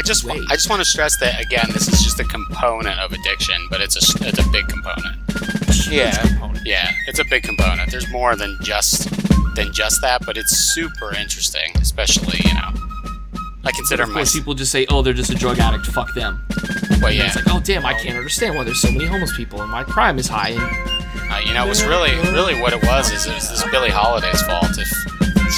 I just way. I just want to stress that again. This is just a component of addiction, but it's a it's a big component. Yeah. component. Yeah, it's a big component. There's more than just than just that, but it's super interesting, especially you know. I consider Of my people just say, "Oh, they're just a drug addict. Fuck them." well, And yeah. it's like, "Oh, damn, I can't understand why there's so many homeless people and my crime is high." And Uh, you know, it was really really what it was is it was this Billie Holiday's fault. If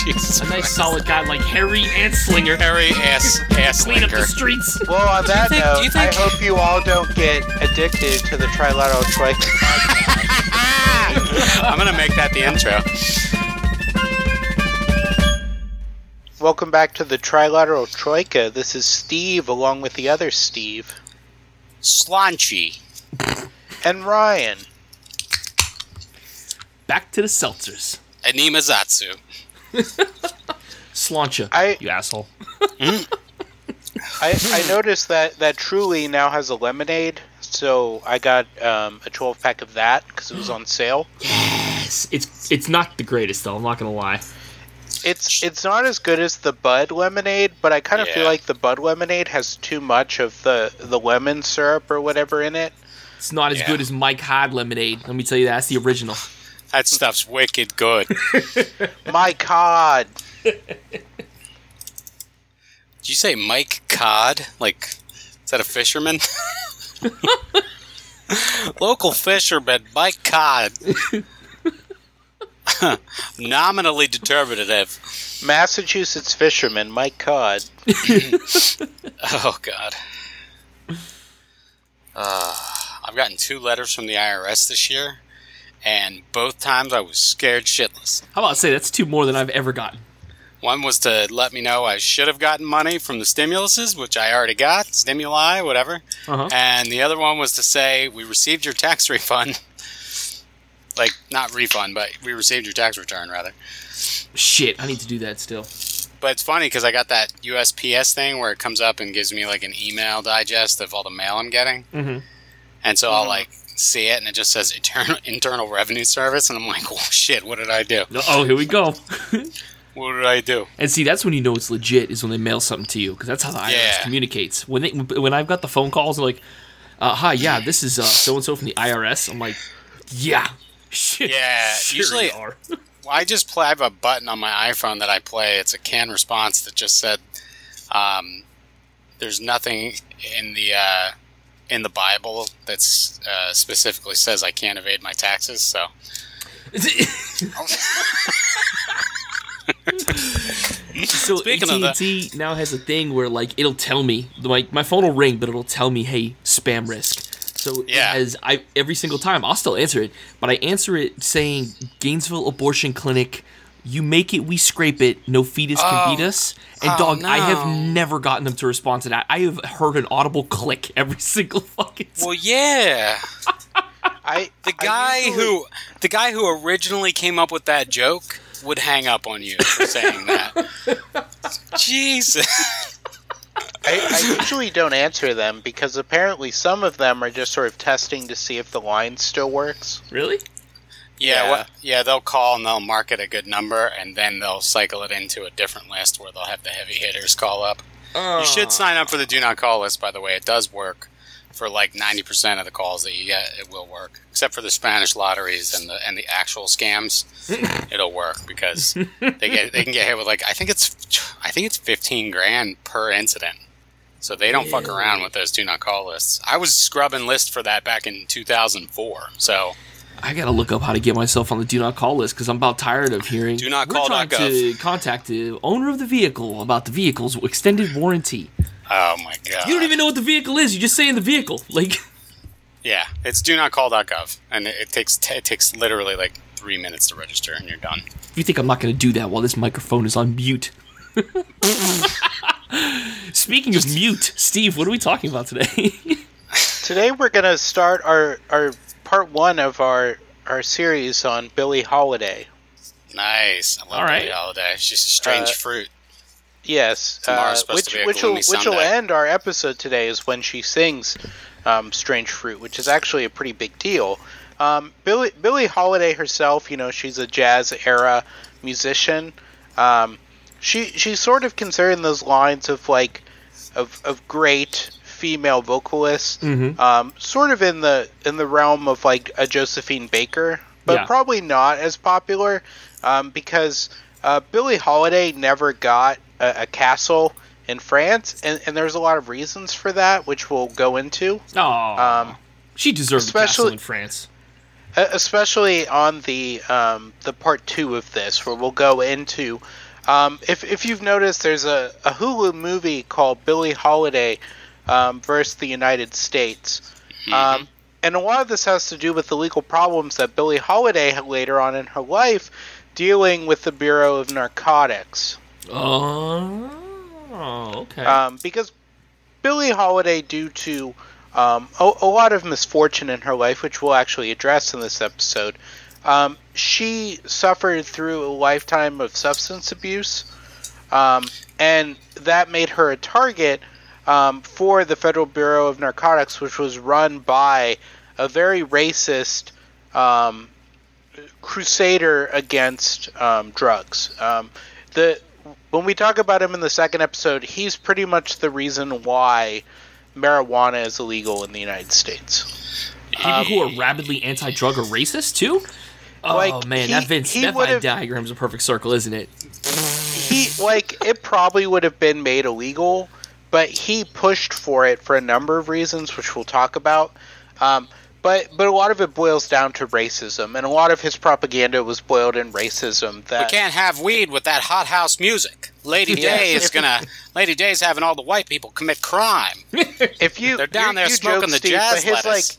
Jesus a nice Christ. solid guy like Harry Anslinger Harry ass ass clean up the streets. Well, on that think- note, think- I hope you all don't get addicted to the trilateral troika. I'm gonna make that the intro. Welcome back to the trilateral troika. This is Steve, along with the other Steve Slanchy. and Ryan. Back to the seltzers. Anima Zatsu. Slancha, I- you asshole. I, I noticed that that Truly now has a lemonade, so I got um, a 12 pack of that because it was on sale. Yes, it's it's not the greatest though. I'm not gonna lie. It's it's not as good as the Bud lemonade, but I kind of feel like the Bud lemonade has too much of the the lemon syrup or whatever in it. It's not as Yeah. good as Mike Hod lemonade. Let me tell you, that. that's the original. That stuff's wicked good. My cod. Did you say Mike Cod? Like, is that a fisherman? Local fisherman, Mike Cod. Nominally determinative. Massachusetts fisherman Mike Cod. Oh, God. Uh, I've gotten two letters from the IRS this year, and both times I was scared shitless. How about I say that's two more than I've ever gotten. One was to let me know I should have gotten money from the stimuluses, which I already got, stimuli, whatever. Uh-huh. And the other one was to say, we received your tax refund. like, not refund, but we received your tax return, rather. Shit, I need to do that still. But it's funny because I got that USPS thing where it comes up and gives me like an email digest of all the mail I'm getting. Mm-hmm. And so I'll like see it and it just says Internal, Internal Revenue Service. And I'm like, oh shit, what did I do? Oh, here we go. What did I do? and see, that's when you know it's legit is when they mail something to you because that's how the IRS Yeah. communicates. When they when I've got the phone calls like, uh, "Hi, yeah, this is so and so from the IRS," I'm like, "Yeah, shit, Yeah, sure usually- are." Well, I just play. I have a button on my iPhone that I play. It's a can response that just said, um, "There's nothing in the uh, in the Bible that uh, specifically says I can't evade my taxes." So so Speaking AT&T now has a thing where like it'll tell me like my phone will ring, but it'll tell me, "Hey, spam risk." So Yeah. has I every single time I'll still answer it, but I answer it saying Gainesville Abortion Clinic. You make it, we scrape it. No fetus can Oh. beat us. And Oh, dog, I have never gotten them to respond to that. I have heard an audible click every single fucking. time. well, yeah, I the I guy usually- who the guy who originally came up with that joke would hang up on you for saying that. Jesus. I, I usually don't answer them because apparently some of them are just sort of testing to see if the line still works. Really? Yeah, Yeah. What, yeah, they'll call and they'll market a good number, and then they'll cycle it into a different list where they'll have the heavy hitters call up. You should oh. sign up for the do not call list, by the way. It does work for like ninety percent of the calls that you get. It will work, except for the Spanish lotteries and the and the actual scams. it'll work because they get they can get hit with like I think it's I think it's fifteen grand per incident. So they don't fuck around with those do not call lists. I was scrubbing lists for that back in two thousand four. So I gotta look up how to get myself on the do not call list because I'm about tired of hearing. Do not We're call trying to contact the owner of the vehicle about the vehicle's extended warranty. oh my god, You don't even know what the vehicle is. You're just say in the vehicle. Like, Yeah, it's do not call.gov, and it, it takes t- it takes literally like three minutes to register, and you're done. you think I'm not gonna do that while this microphone is on mute? Speaking of mute, Steve, what are we talking about today? Today we're gonna start our our part one of our our series on Billie Holiday. Nice, I love All right. Billie Holiday. She's a strange Uh, fruit. Yes, Tomorrow's uh, supposed which to be a which will which will end our episode today is when she sings um, "Strange Fruit," which is actually a pretty big deal. Um, Billie Billie Holiday herself, you know, she's a jazz era musician. Um, she she's sort of considered in those lines of like of, of great female vocalists, Mhm. um, sort of in the in the realm of like a Josephine Baker, but Yeah. probably not as popular um, because uh, Billie Holiday never got a, a castle in France, and, and there's a lot of reasons for that, which we'll go into. Oh, Um, she deserves a castle in France. Especially on the um, the part two of this, where we'll go into. Um, if if you've noticed, there's a, a Hulu movie called Billie Holiday um, versus the United States, um, and a lot of this has to do with the legal problems that Billie Holiday had later on in her life, dealing with the Bureau of Narcotics. Oh, okay. um, because Billie Holiday, due to um, a, a lot of misfortune in her life, which we'll actually address in this episode, um, she suffered through a lifetime of substance abuse, um, and that made her a target um, for the Federal Bureau of Narcotics, which was run by a very racist um, crusader against um, drugs. Um, the when we talk about him in the second episode, he's pretty much the reason why marijuana is illegal in the United States. People who are rabidly anti-drug are racist too. Oh Like, man, he- that Vince that Venn would've- diagram's a perfect circle, isn't it? He like it probably would have been made illegal, but he pushed for it for a number of reasons, which we'll talk about. Um, but but a lot of it boils down to racism, and a lot of his propaganda was boiled in racism. That We can't have weed with that hot house music. Lady. Day is gonna. Lady Day's having all the white people commit crime. if you They're down you- there you smoking joke, the Steve, jazz but his lettuce. like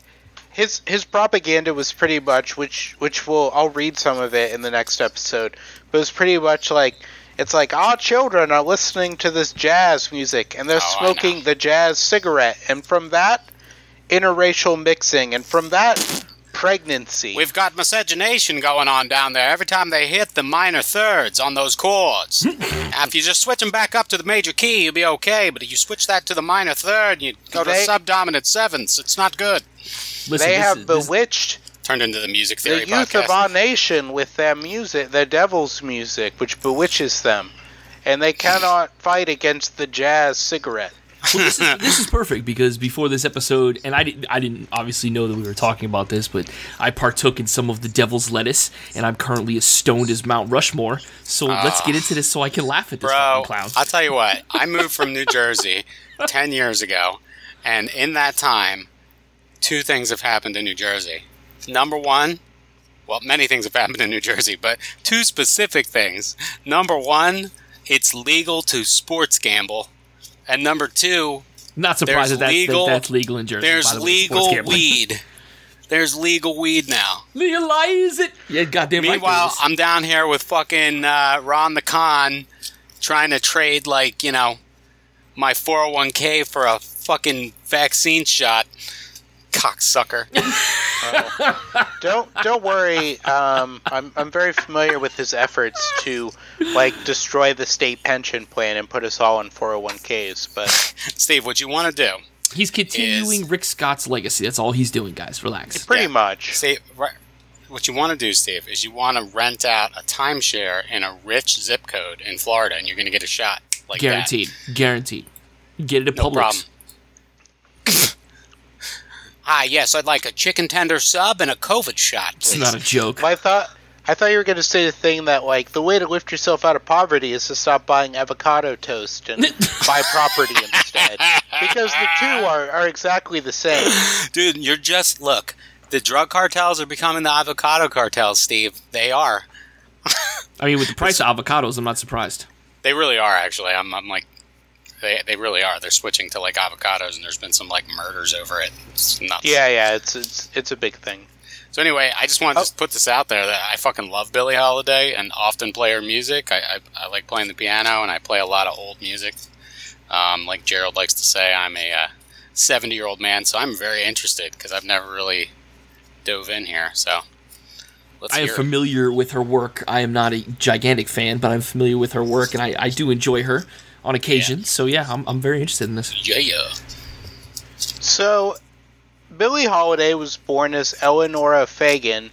his his propaganda was pretty much which which will I'll read some of it in the next episode. But it's pretty much like it's like our children are listening to this jazz music and they're Oh, smoking the jazz cigarette and from that interracial mixing and from that pregnancy. We've got miscegenation going on down there. Every time they hit the minor thirds on those chords, hmm. Now, if you just switch them back up to the major key, you'll be okay. But if you switch that to the minor third, you go to subdominant sevenths. It's not good. Listen, they have is- this- bewitched Turned into the music the youth podcast. of our nation with their music, their devil's music, which bewitches them. And they cannot fight against the jazz cigarette. well, this, is, this is perfect because before this episode, and I didn't, I didn't obviously know that we were talking about this, but I partook in some of the devil's lettuce, and I'm currently as stoned as Mount Rushmore. So let's get ah. into this so I can laugh at this Bro, fucking clown. I'll tell you what. I moved from New Jersey 10 years ago, and in that time, two things have happened in New Jersey. Number one, well, many things have happened in New Jersey, but two specific things. Number one, it's legal to sports gamble. And number two, Not surprised that that's, legal- that that's legal in Jersey. there's the legal weed. There's legal weed now. Legalize it. Yeah, goddamn right. Meanwhile, is. I'm down here with fucking uh, Ron the Con trying to trade, like, you know, my 401k for a fucking vaccine shot. Cocksucker. Don't don't worry. Um, I'm I'm very familiar with his efforts to like destroy the state pension plan and put us all in 401ks. But Steve, what you want to do? he's continuing is- Rick Scott's legacy. That's all he's doing, guys. Relax. pretty Yeah. much, Steve, right, what you want to do, Steve, is you want to rent out a timeshare in a rich zip code in Florida, and you're going to get a shot like Guaranteed. Guaranteed. Get it at that. No Publix. problem. Hi, yes, I'd like a chicken tender sub and a COVID shot, It's not a joke. I thought I thought you were going to say the thing that like the way to lift yourself out of poverty is to stop buying avocado toast and buy property instead, because the two are are exactly the same. Dude, you're just look. The drug cartels are becoming the avocado cartels, Steve. They are. I mean, with the price of avocados, I'm not surprised. They really are. Actually, I'm. I'm like, they they really are. They're switching to like avocados, and there's been some like murders over it. It's nuts. Yeah, yeah, it's it's it's a big thing. So anyway, I just wanted Oh. to put this out there that I fucking love Billie Holiday and often play her music. I, I, I like playing the piano and I play a lot of old music. Um, like Gerald likes to say, I'm a uh, 70 year old man, so I'm very interested because I've never really dove in here. So I am hear it. familiar with her work. I am not a gigantic fan, but I'm familiar with her work, and I, I do enjoy her on occasion. So yeah, I'm, I'm very interested in this. Yeah, yeah. So, Billie Holiday was born as Eleonora Fagan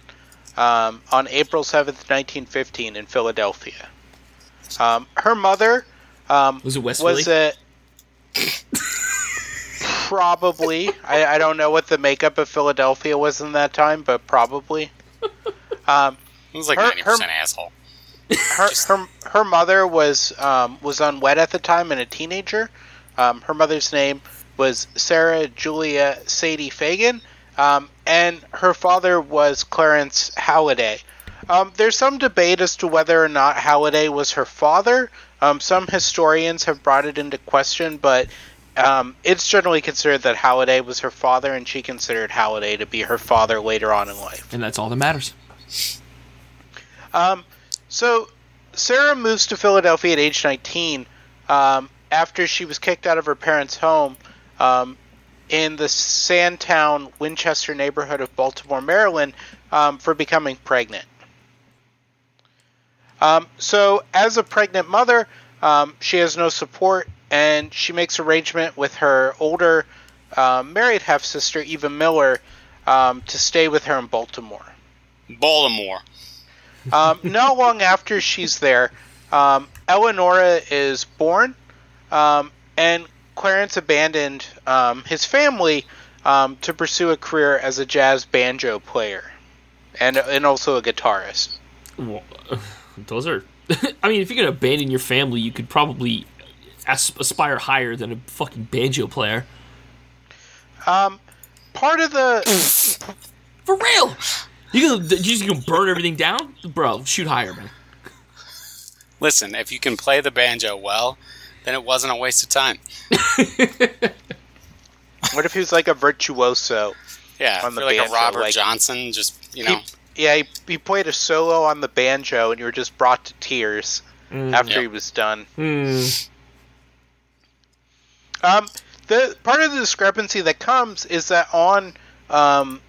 um, on April 7th, 1915, in Philadelphia. Um, her mother um, Was it West was Philly? a. Probably. I, I don't know what the makeup of Philadelphia was in that time, but probably. Um, It was like ninety percent asshole. Her her her mother was um, was unwed at the time and a teenager. Um, her mother's name was Sarah Julia Sadie Fagan, um, and her father was Clarence Halliday. Um, there's some debate as to whether or not Halliday was her father. Um, some historians have brought it into question, but um, it's generally considered that Halliday was her father, and she considered Halliday to be her father later on in life. And that's all that matters. Um, so Sarah moves to Philadelphia at age 19 um, after she was kicked out of her parents' home um, in the Sandtown, Winchester neighborhood of Baltimore, Maryland, um, for becoming pregnant. Um, so, as a pregnant mother, um, she has no support, and she makes arrangement with her older uh, married half sister, Eva Miller, to stay with her in Baltimore. Baltimore. Um, not long after she's there, um, Eleonora is born, um, and Clarence abandoned um, his family um, to pursue a career as a jazz banjo player, and and also a guitarist. Well, those are. I mean, if you're gonna abandon your family, you could probably aspire higher than a fucking banjo player. Um, part of the For real. You gonna you just gonna burn everything down, bro? Shoot higher, man. Listen, if you can play the banjo well, then it wasn't a waste of time. what if he was like a virtuoso? Yeah, On the you're like banjo, a Robert like- Johnson, just you know, He, yeah, he, he played a solo on the banjo, and you were just brought to tears after Yep. he was done. Hmm. Um, the part of the discrepancy that comes is that on um,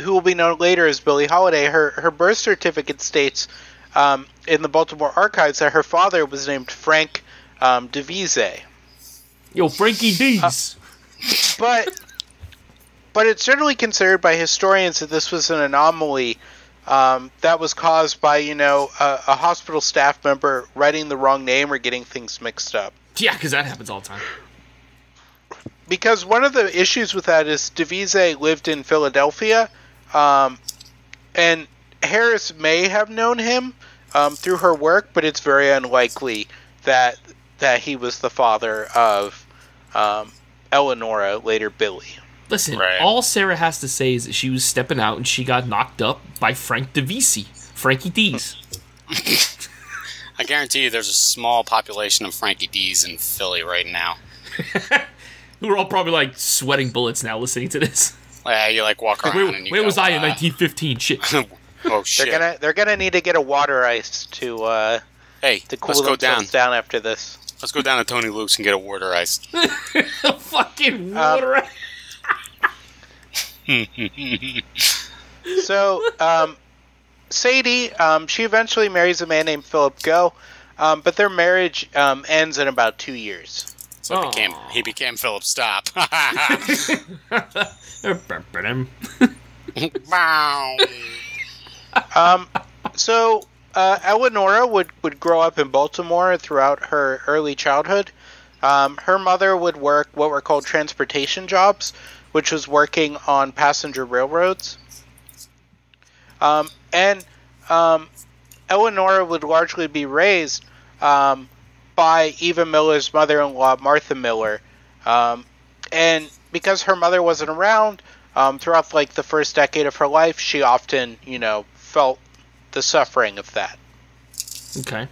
who will be known later as Billie Holiday, her her birth certificate states um, in the Baltimore archives that her father was named Frank um, DeViese, Yo, Frankie D's. but but it's generally considered by historians that this was an anomaly. Um, that was caused by, you know, a, a hospital staff member writing the wrong name or getting things mixed up. yeah, because that happens all the time. because one of the issues with that is DeViese lived in Philadelphia, um, and Harris may have known him um, through her work, but it's very unlikely that that he was the father of um, Eleonora, later Billy. Listen, Right. all Sarah has to say is that she was stepping out and she got knocked up by Frank DeViese, Frankie D's. I guarantee you, there's a small population of Frankie D's in Philly right now. We're all probably like sweating bullets now listening to this. Yeah, you like walk around Where, and you where go, was I in uh, 1915? Shit. oh shit. They're shit! gonna they're gonna need to get a water ice to uh, hey, to cool let's go down. down after this. Let's go down to Tony Luke's and get a water ice. fucking water. Ice So, um, Sadie, um, she eventually marries a man named Philip Gough, um, but their marriage um, ends in about two years. So he became he became Philip Stop. Um, so, uh, Eleonora would, would grow up in Baltimore throughout her early childhood. Um, her mother would work what were called transportation jobs, which was working on passenger railroads. Um, and um, Eleonora would largely be raised um, by Eva Miller's mother-in-law, Martha Miller. Um, and because her mother wasn't around um, throughout like the first decade of her life, she often, you know, felt the suffering of that. Okay.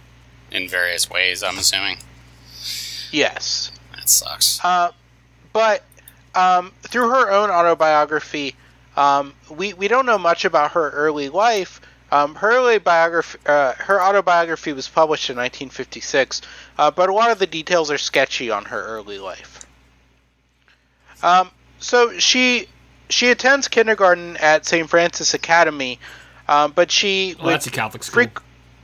In various ways, I'm assuming. Yes. That sucks. Uh, but um, through her own autobiography, um, we we don't know much about her early life. Um, her early biography, uh, her autobiography was published in 1956, uh, but a lot of the details are sketchy on her early life. Um, so she she attends kindergarten at St. Francis Academy, um, but she Well, would that's a Catholic school.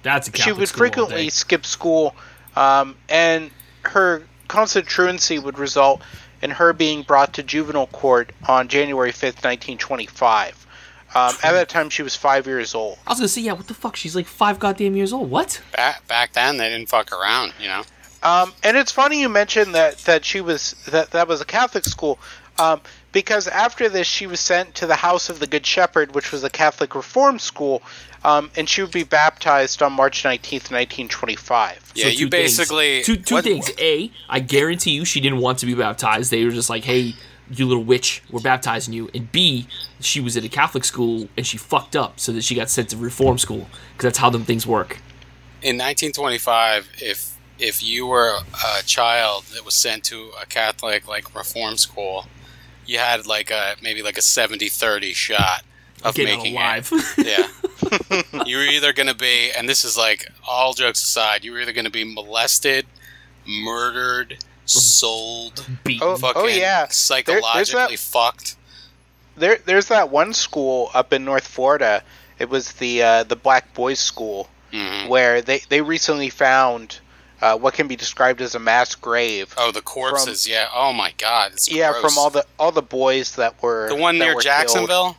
that's a Catholic she would frequently skip school, um, and her constant truancy would result in her being brought to juvenile court on January 5th, 1925. Um, at that time, she was five years old. I was gonna say, yeah, what the fuck? She's like five goddamn years old. What? Back back then, they didn't fuck around. You know. Um, and it's funny you mentioned that that she was that that was a Catholic school, um, because after this she was sent to the House of the Good Shepherd, which was a Catholic reform school, um, and she would be baptized on March nineteenth, nineteen twenty-five. Yeah, So you two things. basically two two what- things. A, I guarantee you she didn't want to be baptized. They were just like, "Hey, you little witch, we're baptizing you." And B, she was at a Catholic school and she fucked up, so that she got sent to reform school because that's how them things work. in 1925, if if you were a child that was sent to a Catholic like reform school, you had like a maybe like a 70-30 shot of Getting making alive. it. Yeah. you were either going to be and this is like all jokes aside, you were either going to be molested, murdered, sold, Beat. Oh, fucking oh yeah. psychologically that- fucked. There, there's that one school up in North Florida. It was the uh, the Black Boys School, Mhm. where they they recently found uh, what can be described as a mass grave. Oh, the corpses. yeah. Oh my god. It's yeah, gross. from all the all the boys that were the one near Jacksonville. killed.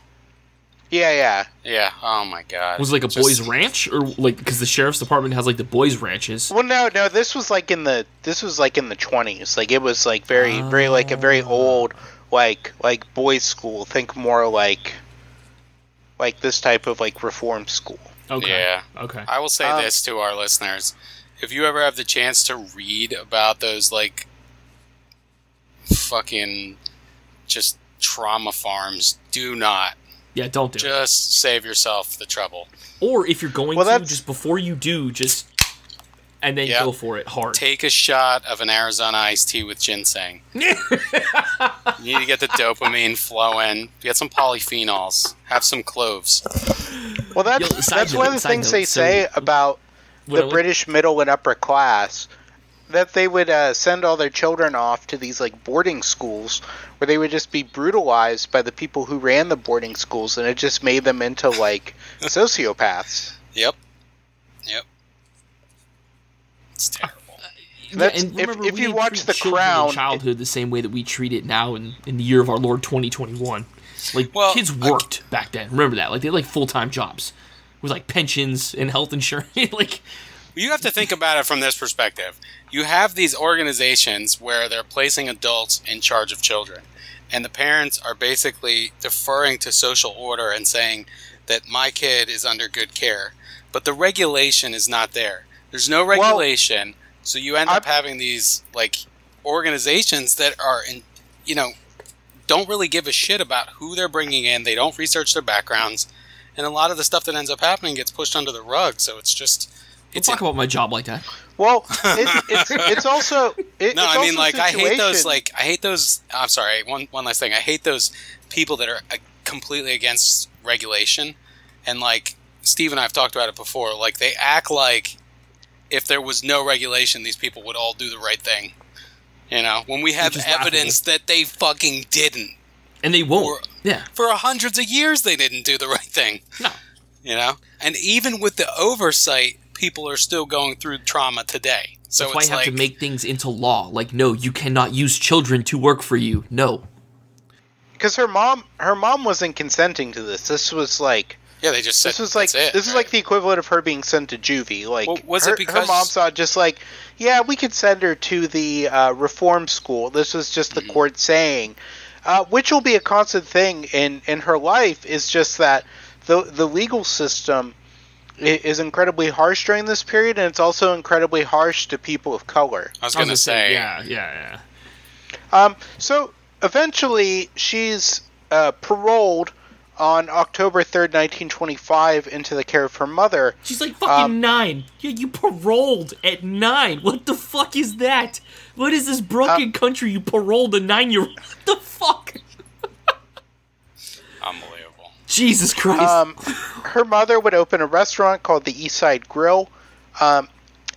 Jacksonville. Yeah, yeah. Yeah. Oh my god. was it like a Just- boys' ranch, or like because the sheriff's department has like the boys' ranches. Well, no, no. This was like in the this was like in the twenties. Like it was like very, very like a very old like like boys' school. Think more like like this type of like reform school. Okay. Yeah. Okay. I will say Um, this to our listeners: if you ever have the chance to read about those like fucking just trauma farms, do not. Yeah, don't do it. Just save yourself the trouble. Or if you're going Well, to, that's- just before you do, just and then Yeah. go for it hard. Take a shot of an Arizona iced tea with ginseng. you need to get the dopamine flowing. Get some polyphenols. Have some cloves. Well, that's Yo, side that's one of the things note, they so- say about the British middle and upper class. That they would uh, send all their children off to these like boarding schools where they would just be brutalized by the people who ran the boarding schools, and it just made them into like sociopaths. Yep. Yep. It's terrible. That's- and if- remember, if we you didn't watch treat The children in Crown- childhood the same way that we treat it now in, in the year of our Lord 2021. Like Well, kids I- worked back then. Remember that? Like they had like full time jobs with like pensions and health insurance. like You have to think about it from this perspective. You have these organizations where they're placing adults in charge of children, and the parents are basically deferring to social order and saying that my kid is under good care. But the regulation is not there. There's no regulation, so you end up I- having these like organizations that are in, you know, don't really give a shit about who they're bringing in. They don't research their backgrounds, and a lot of the stuff that ends up happening gets pushed under the rug. So it's just don't talk about my job like that. Well, it, it's it's also it, No, it's I mean also like I hate those like I hate those. I'm sorry. One one last thing. I hate those people that are uh, completely against regulation, and like Steve and I have talked about it before. Like they act like if there was no regulation, these people would all do the right thing. You know, when we have Which is evidence that they fucking didn't. And they won't. Or- yeah. For hundreds of years, they didn't do the right thing. No. You know, and even with the oversight, people are still going through trauma today. So That's why it's you have like to make things into law. Like, no, you cannot use children to work for you. No. because her mom her mom wasn't consenting to this. This was like yeah, they just said this was like that's it, this is right? like the equivalent of her being sent to juvie. Like Well, was it her, her because- mom saw it just like, yeah, we could send her to the uh, reform school. This was just Mm-hmm. the court saying, uh, which will be a constant thing in in her life. Is just that the the legal system i- is incredibly harsh during this period, and it's also incredibly harsh to people of color. I was I was gonna say, yeah, yeah, yeah. Um, so eventually, she's uh, paroled on October 3rd, 1925, into the care of her mother. She's like fucking Um, nine. Yeah, you paroled at nine. What the fuck is that? What is this broken Uh, country? You paroled a nine-year-old. What the fuck? Unbelievable. Jesus Christ. Um, her mother would open a restaurant called the East Side Grill. Um,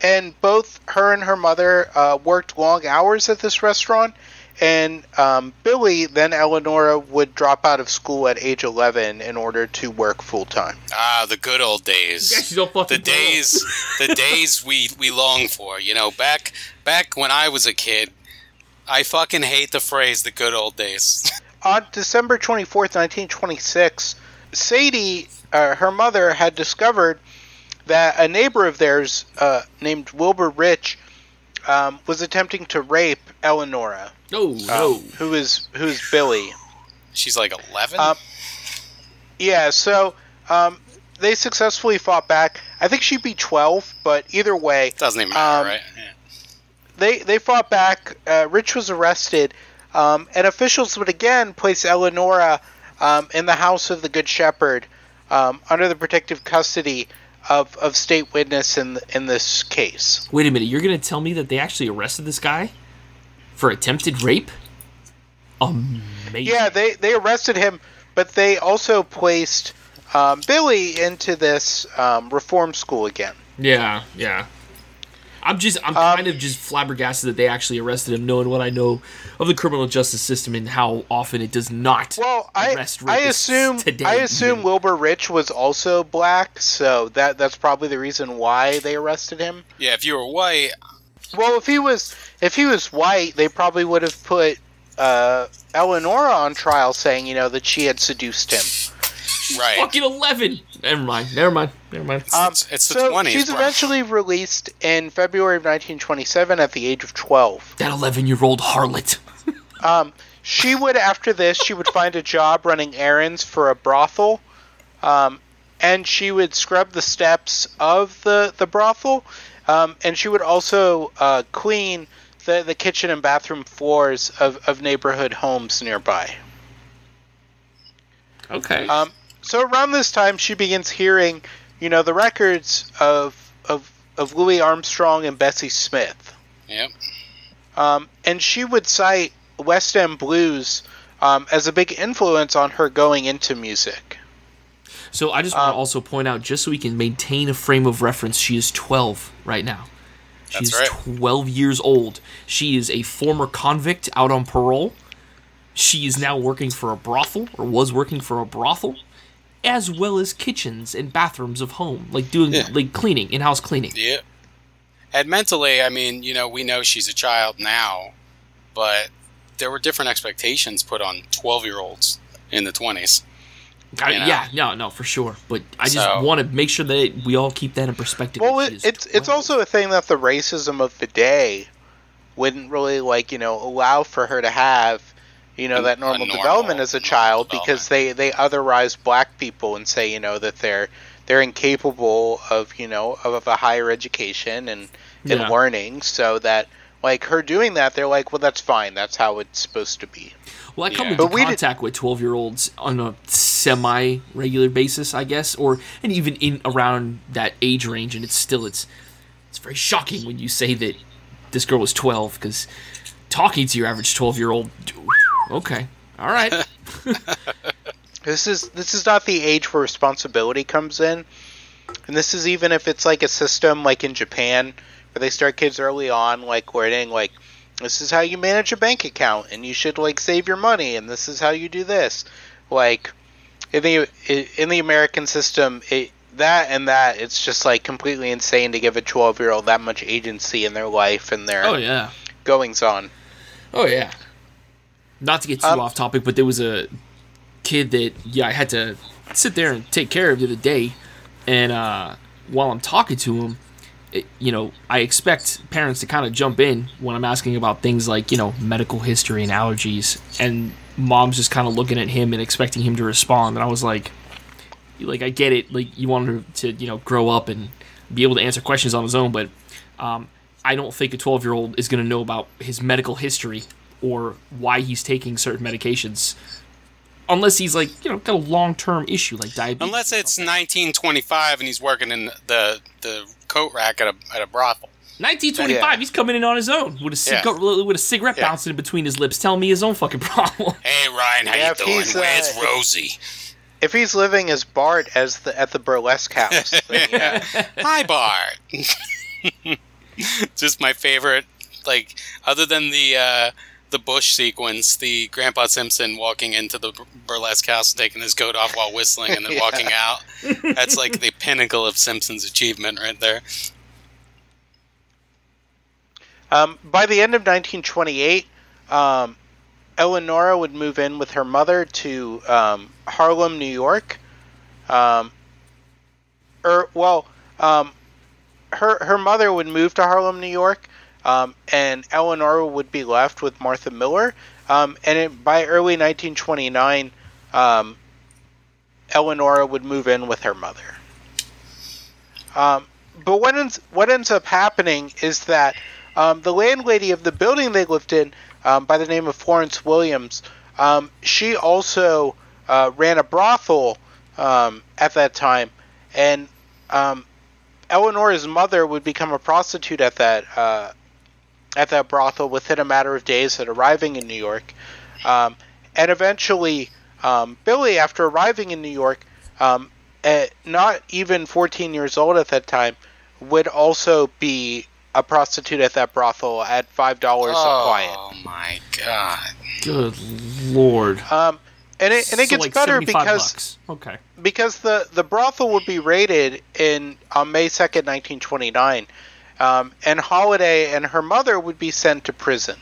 and both her and her mother uh, worked long hours at this restaurant. And um, Billy, then Eleonora, would drop out of school at age 11 in order to work full time. Ah, the good old days. Yeah, she's all fucking the days, the days we we long for. You know, back back when I was a kid, I fucking hate the phrase "the good old days." On December 24th, 1926, Sadie, uh, her mother, had discovered that a neighbor of theirs uh, named Wilbur Rich um, was attempting to rape Eleonora, Oh um, no. who is who's Billy. She's like 11? Um, Yeah, so um, they successfully fought back. I think she'd be 12, but either way, Doesn't even matter, um, right? Yeah. they they fought back. Uh, Rich was arrested, um, and officials would again place Eleonora um, in the house of the Good Shepherd um, under the protective custody of, of state witness in in this case. Wait a minute. You're gonna tell me that they actually arrested this guy for attempted rape? Amazing. Yeah, they they arrested him, but they also placed um, Billy into this um, reform school again. Yeah, yeah. I'm just, I'm Um, kind of just flabbergasted that they actually arrested him, knowing what I know of the criminal justice system and how often it does not. Well, I arrest I rapists assume today I assume even. Wilbur Rich was also black, so that that's probably the reason why they arrested him. Yeah, if you were white, Well, if he was if he was white, they probably would have put uh, Eleonora on trial, saying you know that she had seduced him. Right. fucking eleven. Never mind. Never mind. Never mind. Um, It's- it's the so 20s, she's bro. eventually released in February of 1927 at the age of 12. that eleven-year-old harlot. Um, she would, after this, she would find a job running errands for a brothel, um, and she would scrub the steps of the the brothel, um, and she would also uh, clean the the kitchen and bathroom floors of, of neighborhood homes nearby. Okay. Um, so around this time, she begins hearing, you know, the records of of of Louis Armstrong and Bessie Smith. Yep. Um, and she would cite West End blues um, as a big influence on her going into music. so I just want to um, also point out, just so we can maintain a frame of reference, she is twelve right now. She's That's right. 12 years old. She is a former convict out on parole. She is now working for a brothel, or was working for a brothel, as well as kitchens and bathrooms of home, like doing Yeah. like cleaning, in-house cleaning. Yeah. And mentally, I mean, you know, we know she's a child now, but there were different expectations put on 12 year olds in the 20s. I- Yeah, no, no, for sure. But I just So- want to make sure that we all keep that in perspective. Well, that she it, is it's it's also a thing that the racism of the day wouldn't really like you know allow for her to have you know that normal, normal development as a child because they they otherize black people and say you know that they're they're incapable of you know of a higher education and and Yeah. learning so that like her doing that they're like well that's fine that's how it's supposed to be Well, I come Yeah. into But we did- with twelve year olds on a semi regular basis, I guess, or and even in around that age range, and it's still it's it's very shocking when you say that this girl was twelve because talking to your average twelve year old, okay, all right, This is this is not the age where responsibility comes in, and this is even if it's like a system like in Japan where they start kids early on, like learning like this is how you manage a bank account, and you should like save your money, and this is how you do this. Like in the in the American system, it that and that it's just like completely insane to give a twelve year old that much agency in their life and their oh yeah, goings on. oh yeah. Not to get too Um, off topic, but there was a kid that yeah I had to sit there and take care of the other day, and uh, while I'm talking to him, it, you know I expect parents to kind of jump in when I'm asking about things like you know medical history and allergies, and mom's just kind of looking at him and expecting him to respond, and I was like, like I get it, like you want him to you know grow up and be able to answer questions on his own, but um, I don't think a 12 year old is going to know about his medical history or why he's taking certain medications unless he's like you know got a long term issue like diabetes. Unless it's 1925 and he's working in the the coat rack at a, at a brothel. 1925. Yeah. He's coming in on his own with a cig- Yeah. with a cigarette Yeah. bouncing in between his lips, telling me his own fucking problem. Hey Ryan, how Yeah, you doing? he's, uh, Where's Rosie? If he's living as Bart as the at the burlesque house, then yeah. Hi Bart. Just my favorite, like other than the uh, the bush sequence, the Grandpa Simpson walking into the burlesque house, taking his coat off while whistling, and then Yeah. walking out. That's like the pinnacle of Simpson's achievement right there. Um, by the end of 1928, um, Eleonora would move in with her mother to um, Harlem, New York. Um, or well, um, her her mother would move to Harlem, New York, um, and Eleanor would be left with Martha Miller. Um, and it, by early 1929, um, Eleanor would move in with her mother. Um, but what ends, what ends up happening is that um, the landlady of the building they lived in, um, by the name of Florence Williams, she also uh, ran a brothel at that time, and Eleanor's mother would become a prostitute at that uh, at that brothel within a matter of days at arriving in New York, um, and eventually Billy, after arriving in New York, at not even 14 years old at that time, would also be a prostitute at that brothel at five dollars oh, a client. Oh my god! Good lord. Um, and it and it So, gets like, better because bucks. okay. because the the brothel would be raided in on May second, nineteen twenty nine, um, and Holiday and her mother would be sent to prison.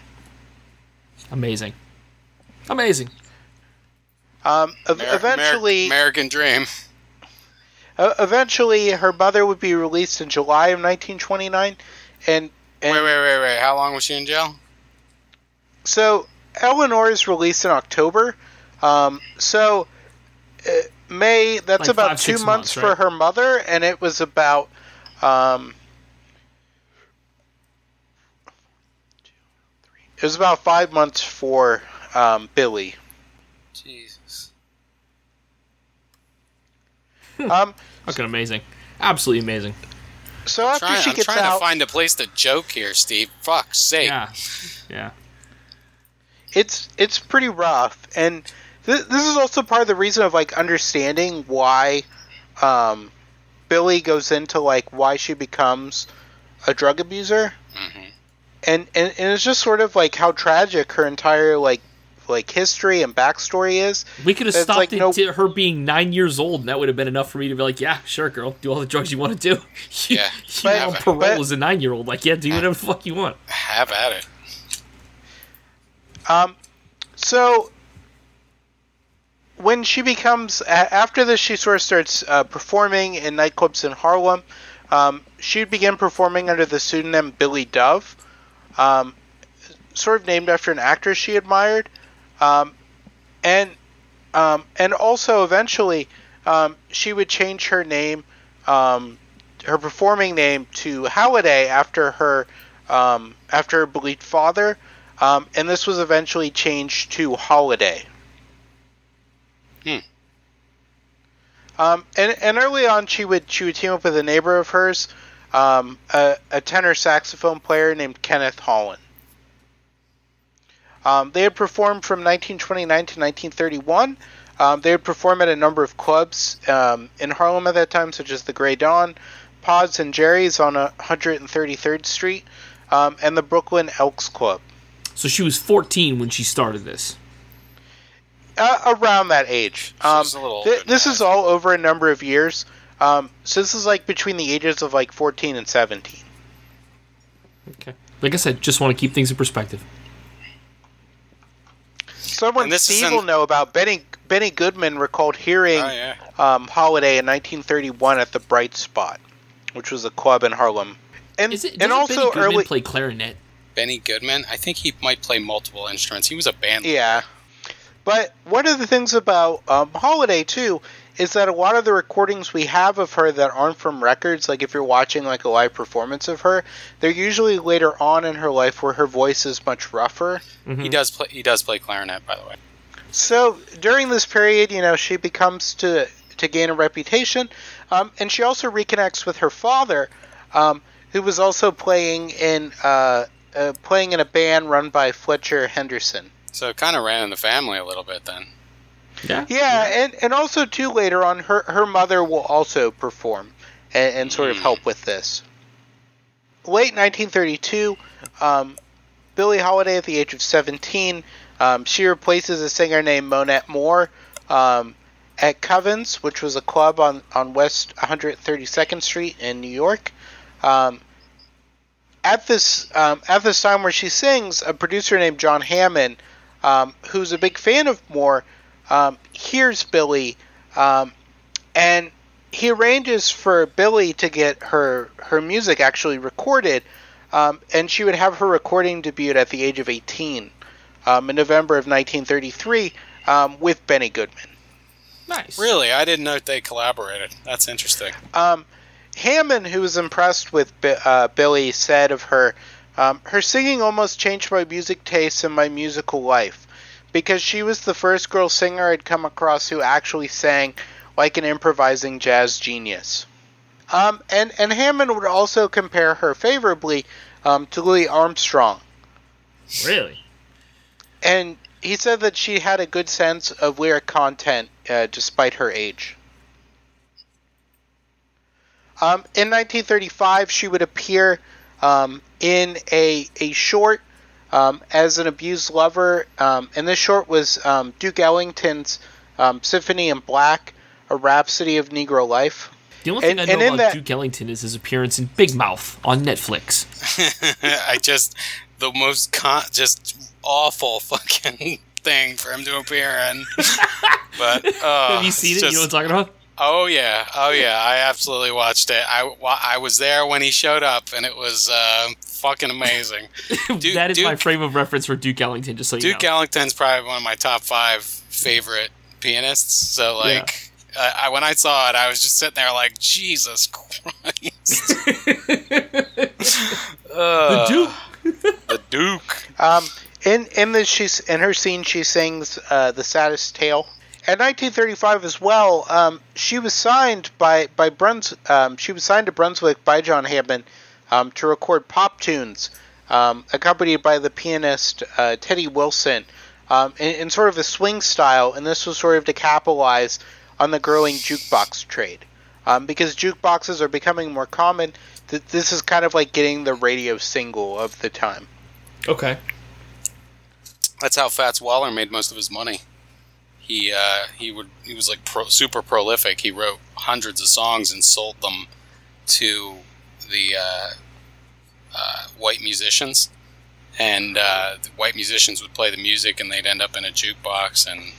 Amazing. Amazing. Um, Amer- eventually, Amer- American Dream. uh, eventually, her mother would be released in July of nineteen twenty nine, and and Wait, wait, wait, wait. How long was she in jail? So Eleanor is released in October. Um, so uh, May that's Like about two months, months, for her mother, and it was about um, it was about five months for um, Billy. Jesus. Um, Fucking amazing. Absolutely amazing. so after Trying, she I'm gets trying out, to find a place to joke here, Steve. Fuck's sake. Yeah. Yeah. it's it's pretty rough, and th- this is also part of the reason of like understanding why um, Billy goes into like why she becomes a drug abuser, Mhm. And, and and it's just sort of like how tragic her entire like like history and backstory is. We could have It's stopped like it no- to her being nine years old, and that would have been enough for me to be like, "Yeah, sure, girl, do all the drugs you want to do." You- Yeah. you But- on parole but- as a nine-year-old, like, yeah, do whatever the fuck you want. Have at it. Um, so when she becomes after this, she sort of starts uh, performing in nightclubs in Harlem. Um, she would begin performing under the pseudonym Billy Dove, um, sort of named after an actress she admired, um, and um, and also eventually um, she would change her name, um, her performing name to Halliday after her um, after her believed father. Um, and this was eventually changed to Holiday. Hmm. Um, and, and early on, she would she would team up with a neighbor of hers, um, a, a tenor saxophone player named Kenneth Hollon. Um, they had performed from 1929 to 1931. Um, they would perform at a number of clubs um, in Harlem at that time, such as the Grey Dawn, Pods and Jerry's on uh, 133rd Street, um, and the Brooklyn Elks Club. So she was 14 when she started this. Uh, around that age. Um, was a little th- this that. is all over a number of years. Um, so this is like between the ages of like 14 and 17. Okay. Like I said, just want to keep things in perspective. Someone And this is Steve in- will know about Benny Benny Goodman recalled hearing Oh, yeah. um, Holiday in 1931 at the Bright Spot, which was a club in Harlem. And Is it? and also Benny Goodman early play clarinet? Benny Goodman. I think he might play multiple instruments. He was a band. Yeah. But one of the things about um, Holiday too is that a lot of the recordings we have of her that aren't from records, like if you're watching like a live performance of her, they're usually later on in her life where her voice is much rougher. He does play. He does play clarinet, by the way. So during this period, you know, she becomes to to gain a reputation, um, and she also reconnects with her father, um, who was also playing in uh, uh, playing in a band run by Fletcher Henderson. So it kind of ran in the family a little bit then. Yeah. Yeah, and, and also too later on, her her mother will also perform and, and sort of help with this. Late 1932, um, Billie Holiday, at the age of 17, um, she replaces a singer named Monette Moore um, at Covan's, which was a club on on West 132nd Street in New York. Um, at this um, at this time where she sings, a producer named John Hammond, um, who's a big fan of Moore, um, hears Billy, um, and he arranges for Billy to get her her music actually recorded um, and she would have her recording debut at the age of 18 um, in November of 1933 um, with Benny Goodman. Nice. Really, I didn't know they collaborated. That's interesting. Um, Hammond, who was impressed with Bi- uh, Billy, said of her, um, "Her singing almost changed my music tastes and my musical life, because she was the first girl singer I'd come across who actually sang like an improvising jazz genius." Um, and and Hammond would also compare her favorably um, to Louis Armstrong, Really? and he said that she had a good sense of lyric content uh, despite her age. Um, in 1935, she would appear um, in a, a short um, as an abused lover, um, and this short was um, Duke Ellington's um, Symphony in Black, A Rhapsody of Negro Life. The only thing And- I know about that- Duke Ellington is his appearance in Big Mouth on Netflix. I just the most con- just awful fucking thing for him to appear in. but uh, Have you seen it? it's you know what I'm talking about? Oh yeah, oh yeah. I absolutely watched it. I, I was there when he showed up, and it was uh, fucking amazing. Duke- that is my frame of reference for Duke Ellington, just so you Duke know. Ellington's probably one of my top five favorite pianists. So like, I, I, when I saw it, I was just sitting there like, Jesus Christ, the Duke. the Duke. Um, in in the she's in her scene, she sings uh, "The Saddest Tale." In 1935 as well, um, she was signed by by Bruns. Um, she was signed to Brunswick by John Hammond um, to record pop tunes, um, accompanied by the pianist uh, Teddy Wilson, um, in, in sort of a swing style. And this was sort of to capitalize on the growing jukebox trade, um, because jukeboxes are becoming more common. Th- this is kind of like getting the radio single of the time. Okay. That's how Fats Waller made most of his money. He uh, he would he was like pro, super prolific. He wrote hundreds of songs and sold them to the uh, uh, white musicians, and uh, the white musicians would play the music, and they'd end up in a jukebox. And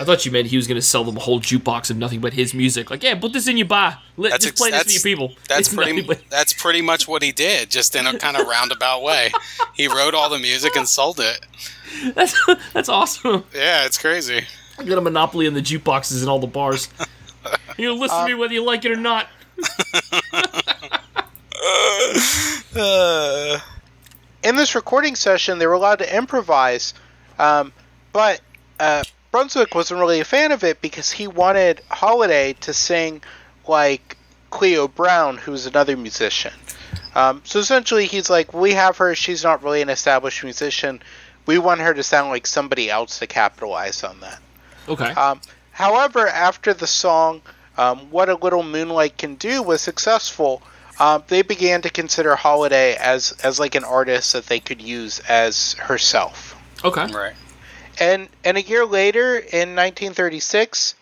I thought you meant he was going to sell them a whole jukebox of nothing but his music. Like, yeah, put this in your bar. Let, That's just ex- play this for your people. that's It's pretty but- that's pretty much what he did, just in a kind of roundabout way. He wrote all the music and sold it. That's, that's awesome. Yeah, it's crazy. I got a monopoly on the jukeboxes and all the bars. You listen Um, to me whether you like it or not. Uh, in this recording session, they were allowed to improvise, um, but uh, Brunswick wasn't really a fan of it because he wanted Holiday to sing like Cleo Brown, who's another musician. Um, so essentially, he's like, we have her. She's not really an established musician. We want her to sound like somebody else to capitalize on that. Okay. Um, however, after the song um, "What a Little Moonlight Can Do" was successful, um, they began to consider Holiday as as like an artist that they could use as herself. okay. right. And and a year later, in 1936,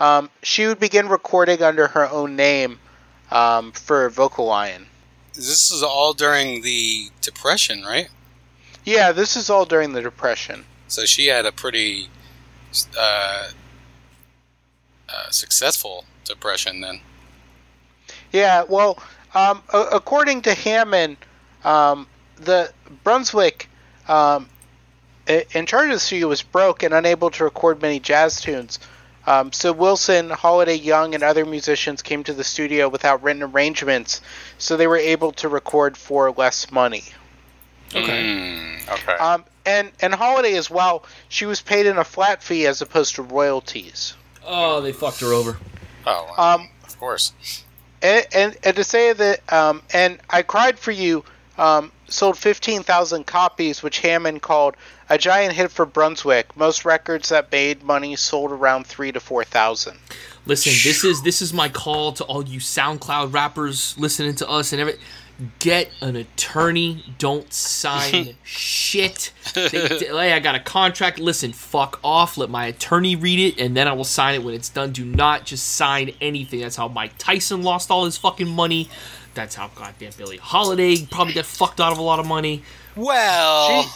um, she would begin recording under her own name um, for Vocalion. This is all during the Depression, right? Yeah, this is all during the Depression. So she had a pretty uh, uh, successful depression then. Yeah, well, um, according to Hammond, um, the Brunswick um, in charge of the studio was broke and unable to record many jazz tunes. Um, so Wilson, Holiday Young, and other musicians came to the studio without written arrangements, so they were able to record for less money. Okay. Mm, okay. Um, and and Holiday as well, she was paid in a flat fee as opposed to royalties. Oh, they fucked her over. oh, Um, of course. and, and, and to say that, um, and I Cried for You um, sold 15,000 copies, which Hammond called a giant hit for Brunswick. Most records that made money sold around three to 4,000. Listen, this is this is my call to all you SoundCloud rappers listening to us and every. Get an attorney. Don't sign shit. They, they- hey, I got a contract. Listen, fuck off. Let my attorney read it, and then I will sign it when it's done. Do not just sign anything. That's how Mike Tyson lost all his fucking money. That's how goddamn Billie Holiday probably got fucked out of a lot of money. Well, She,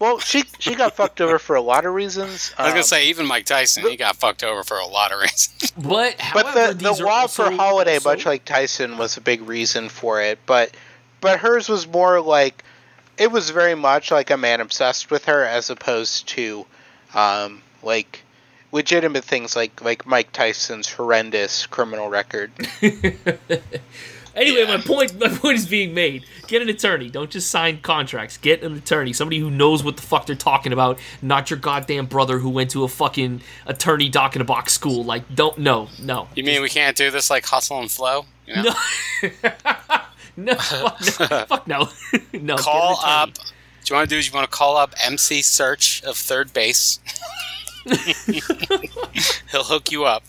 well, she she got fucked over for a lot of reasons. I was gonna um, say even Mike Tyson, he got fucked over for a lot of reasons. But But however, the, the these law also- for Holiday, also- much like Tyson, was a big reason for it. But but hers was more like it was very much like a man obsessed with her as opposed to um, like legitimate things like like Mike Tyson's horrendous criminal record. Anyway, my point my point is being made. Get an attorney. Don't just sign contracts. Get an attorney. Somebody who knows what the fuck they're talking about. Not your goddamn brother who went to a fucking attorney dock in a box school. Like, don't no, no. You mean we can't do this like hustle and flow? You know? No. no, fuck no. fuck no. no. get an call up. What you want to do is you want to call up MC Serch of 3rd Bass. He'll hook you up.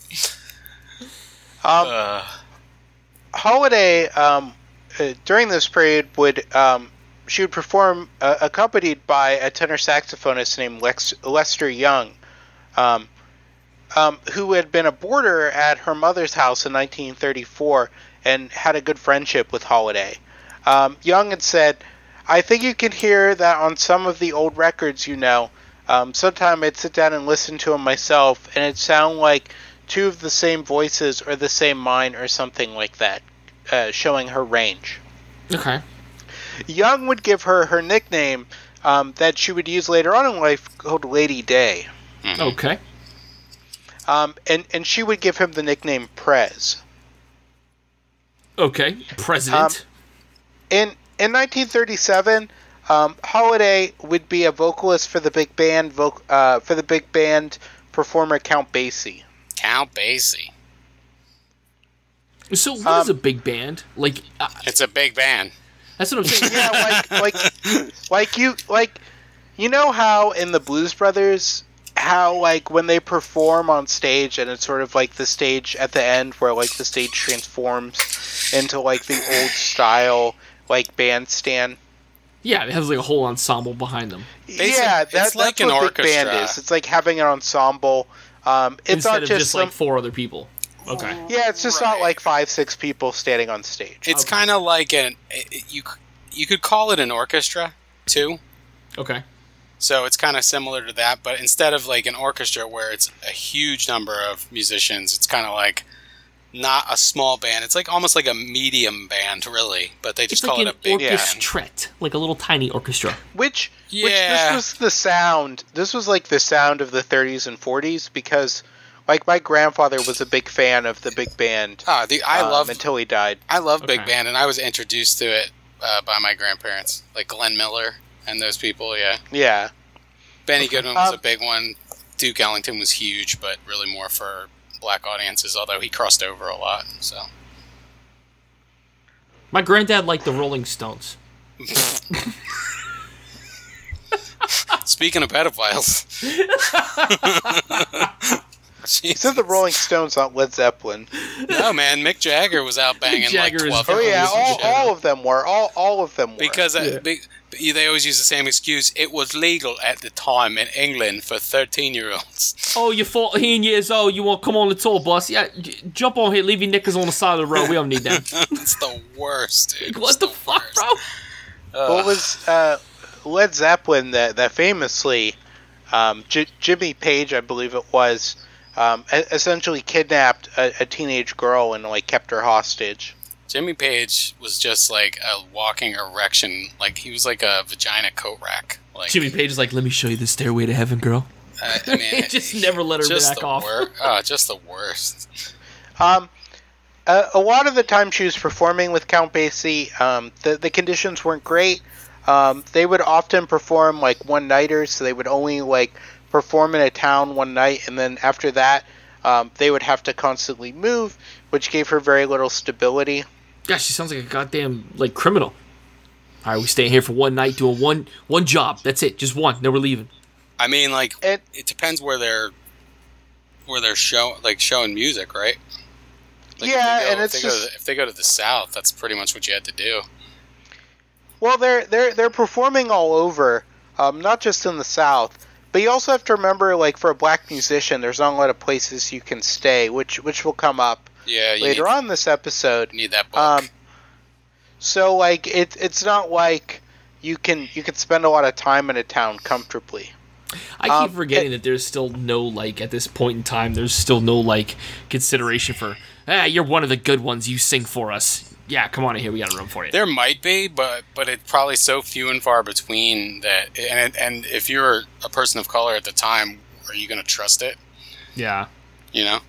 Um, Uh, Holiday um, uh, during this period would um, she would perform uh, accompanied by a tenor saxophonist named Lex- Lester Young, um, um, who had been a boarder at her mother's house in 1934 and had a good friendship with Holiday. Um, Young had said, "I think you can hear that on some of the old records, you know. Um, sometime I'd sit down and listen to them myself, and it'd sound like." Two of the same voices or the same mind or something like that, uh, showing her range. Okay. Young would give her her nickname um, that she would use later on in life called Lady Day. Okay. Um, and, and she would give him the nickname Prez. Okay. President. In, in 1937, um, Holiday would be a vocalist for the big band voc- uh, for the big band performer Count Basie. Count Basie. so what um, is a big band? Like uh, It's a big band. that's what I'm saying. yeah, like like like you like you know how in the Blues Brothers how like when they perform on stage and it's sort of like the stage at the end where like the stage transforms into like the old style like bandstand. Yeah, it has like a whole ensemble behind them. Basic- yeah, it's that, like that's an what big band is. It's like having an ensemble. Um, it's instead not of just, just some, like four other people. Okay. yeah, it's just not like five six people standing on stage. It's Okay. kind of like an you you could call it an orchestra too. Okay. So it's kind of similar to that, but instead of like an orchestra where it's a huge number of musicians, it's kind of like not a small band. It's like almost like a medium band, really. But they just It's call like it an a big Yeah. orchestrette, like a little tiny orchestra. Which, which Yeah. this was the sound. This was like the sound of the 30s and 40s because, like, my grandfather was a big fan of the big band. Ah, the, I um, love until he died. I love big band, and I was introduced to it uh, by my grandparents, like Glenn Miller and those people. Yeah, Yeah, Benny Goodman was Um, a big one. Duke Ellington was huge, but really more for black audiences. Although he crossed over a lot. So My granddad liked the Rolling Stones. speaking of pedophiles, he said the Rolling Stones, not Led Zeppelin. No man, Mick Jagger was out banging Jagger is like twelve. Oh yeah, girls and all, shit. all of them were. All all of them were. because uh, be, they always use the same excuse. It was legal at the time in England for thirteen-year-olds. Oh, you're 14 years old. You want come on the tour bus? Yeah, j- jump on here. Leave your knickers on the side of the road. We don't need them. That's the worst, dude. what It's the fuck, worst. bro? what was uh, Led Zeppelin that that famously um, J- Jimmy Page, I believe it was, um, e- essentially kidnapped a, a teenage girl and like kept her hostage. Jimmy Page was just like a walking erection. Like he was like a vagina coat rack. Like Jimmy Page is like, let me show you the stairway to heaven, girl. I, I mean, Just never let her just back the off. wor- oh, just the worst. Um, a, a lot of the time she was performing with Count Basie, um, the the conditions weren't great. Um, they would often perform like one nighters, so they would only like perform in a town one night, and then after that, um, they would have to constantly move, which gave her very little stability. Yeah, she sounds like a goddamn like criminal. All right, we staying here for one night doing one one job. That's it, just one. Then we're leaving. I mean, like And it depends where they're where they're show like showing music, right? Like, Yeah, go- and if it's they go just- the, if they go to the south, that's pretty much what you had to do. Well, they're they're they're performing all over, um, not just in the South. But you also have to remember, like for a black musician, there's not a lot of places you can stay, which which will come up Yeah, you later need, on this episode. need that book. Um, so like it it's not like you can you can spend a lot of time in a town comfortably. I keep Um, forgetting that there's still no like at this point in time. There's still no like consideration for. Ah, you're one of the good ones. You sing for us. Yeah, come on in here. We got a room for you. There might be, but but it's probably so few and far between that. And and if you're a person of color at the time, are you going to trust it? yeah. You know,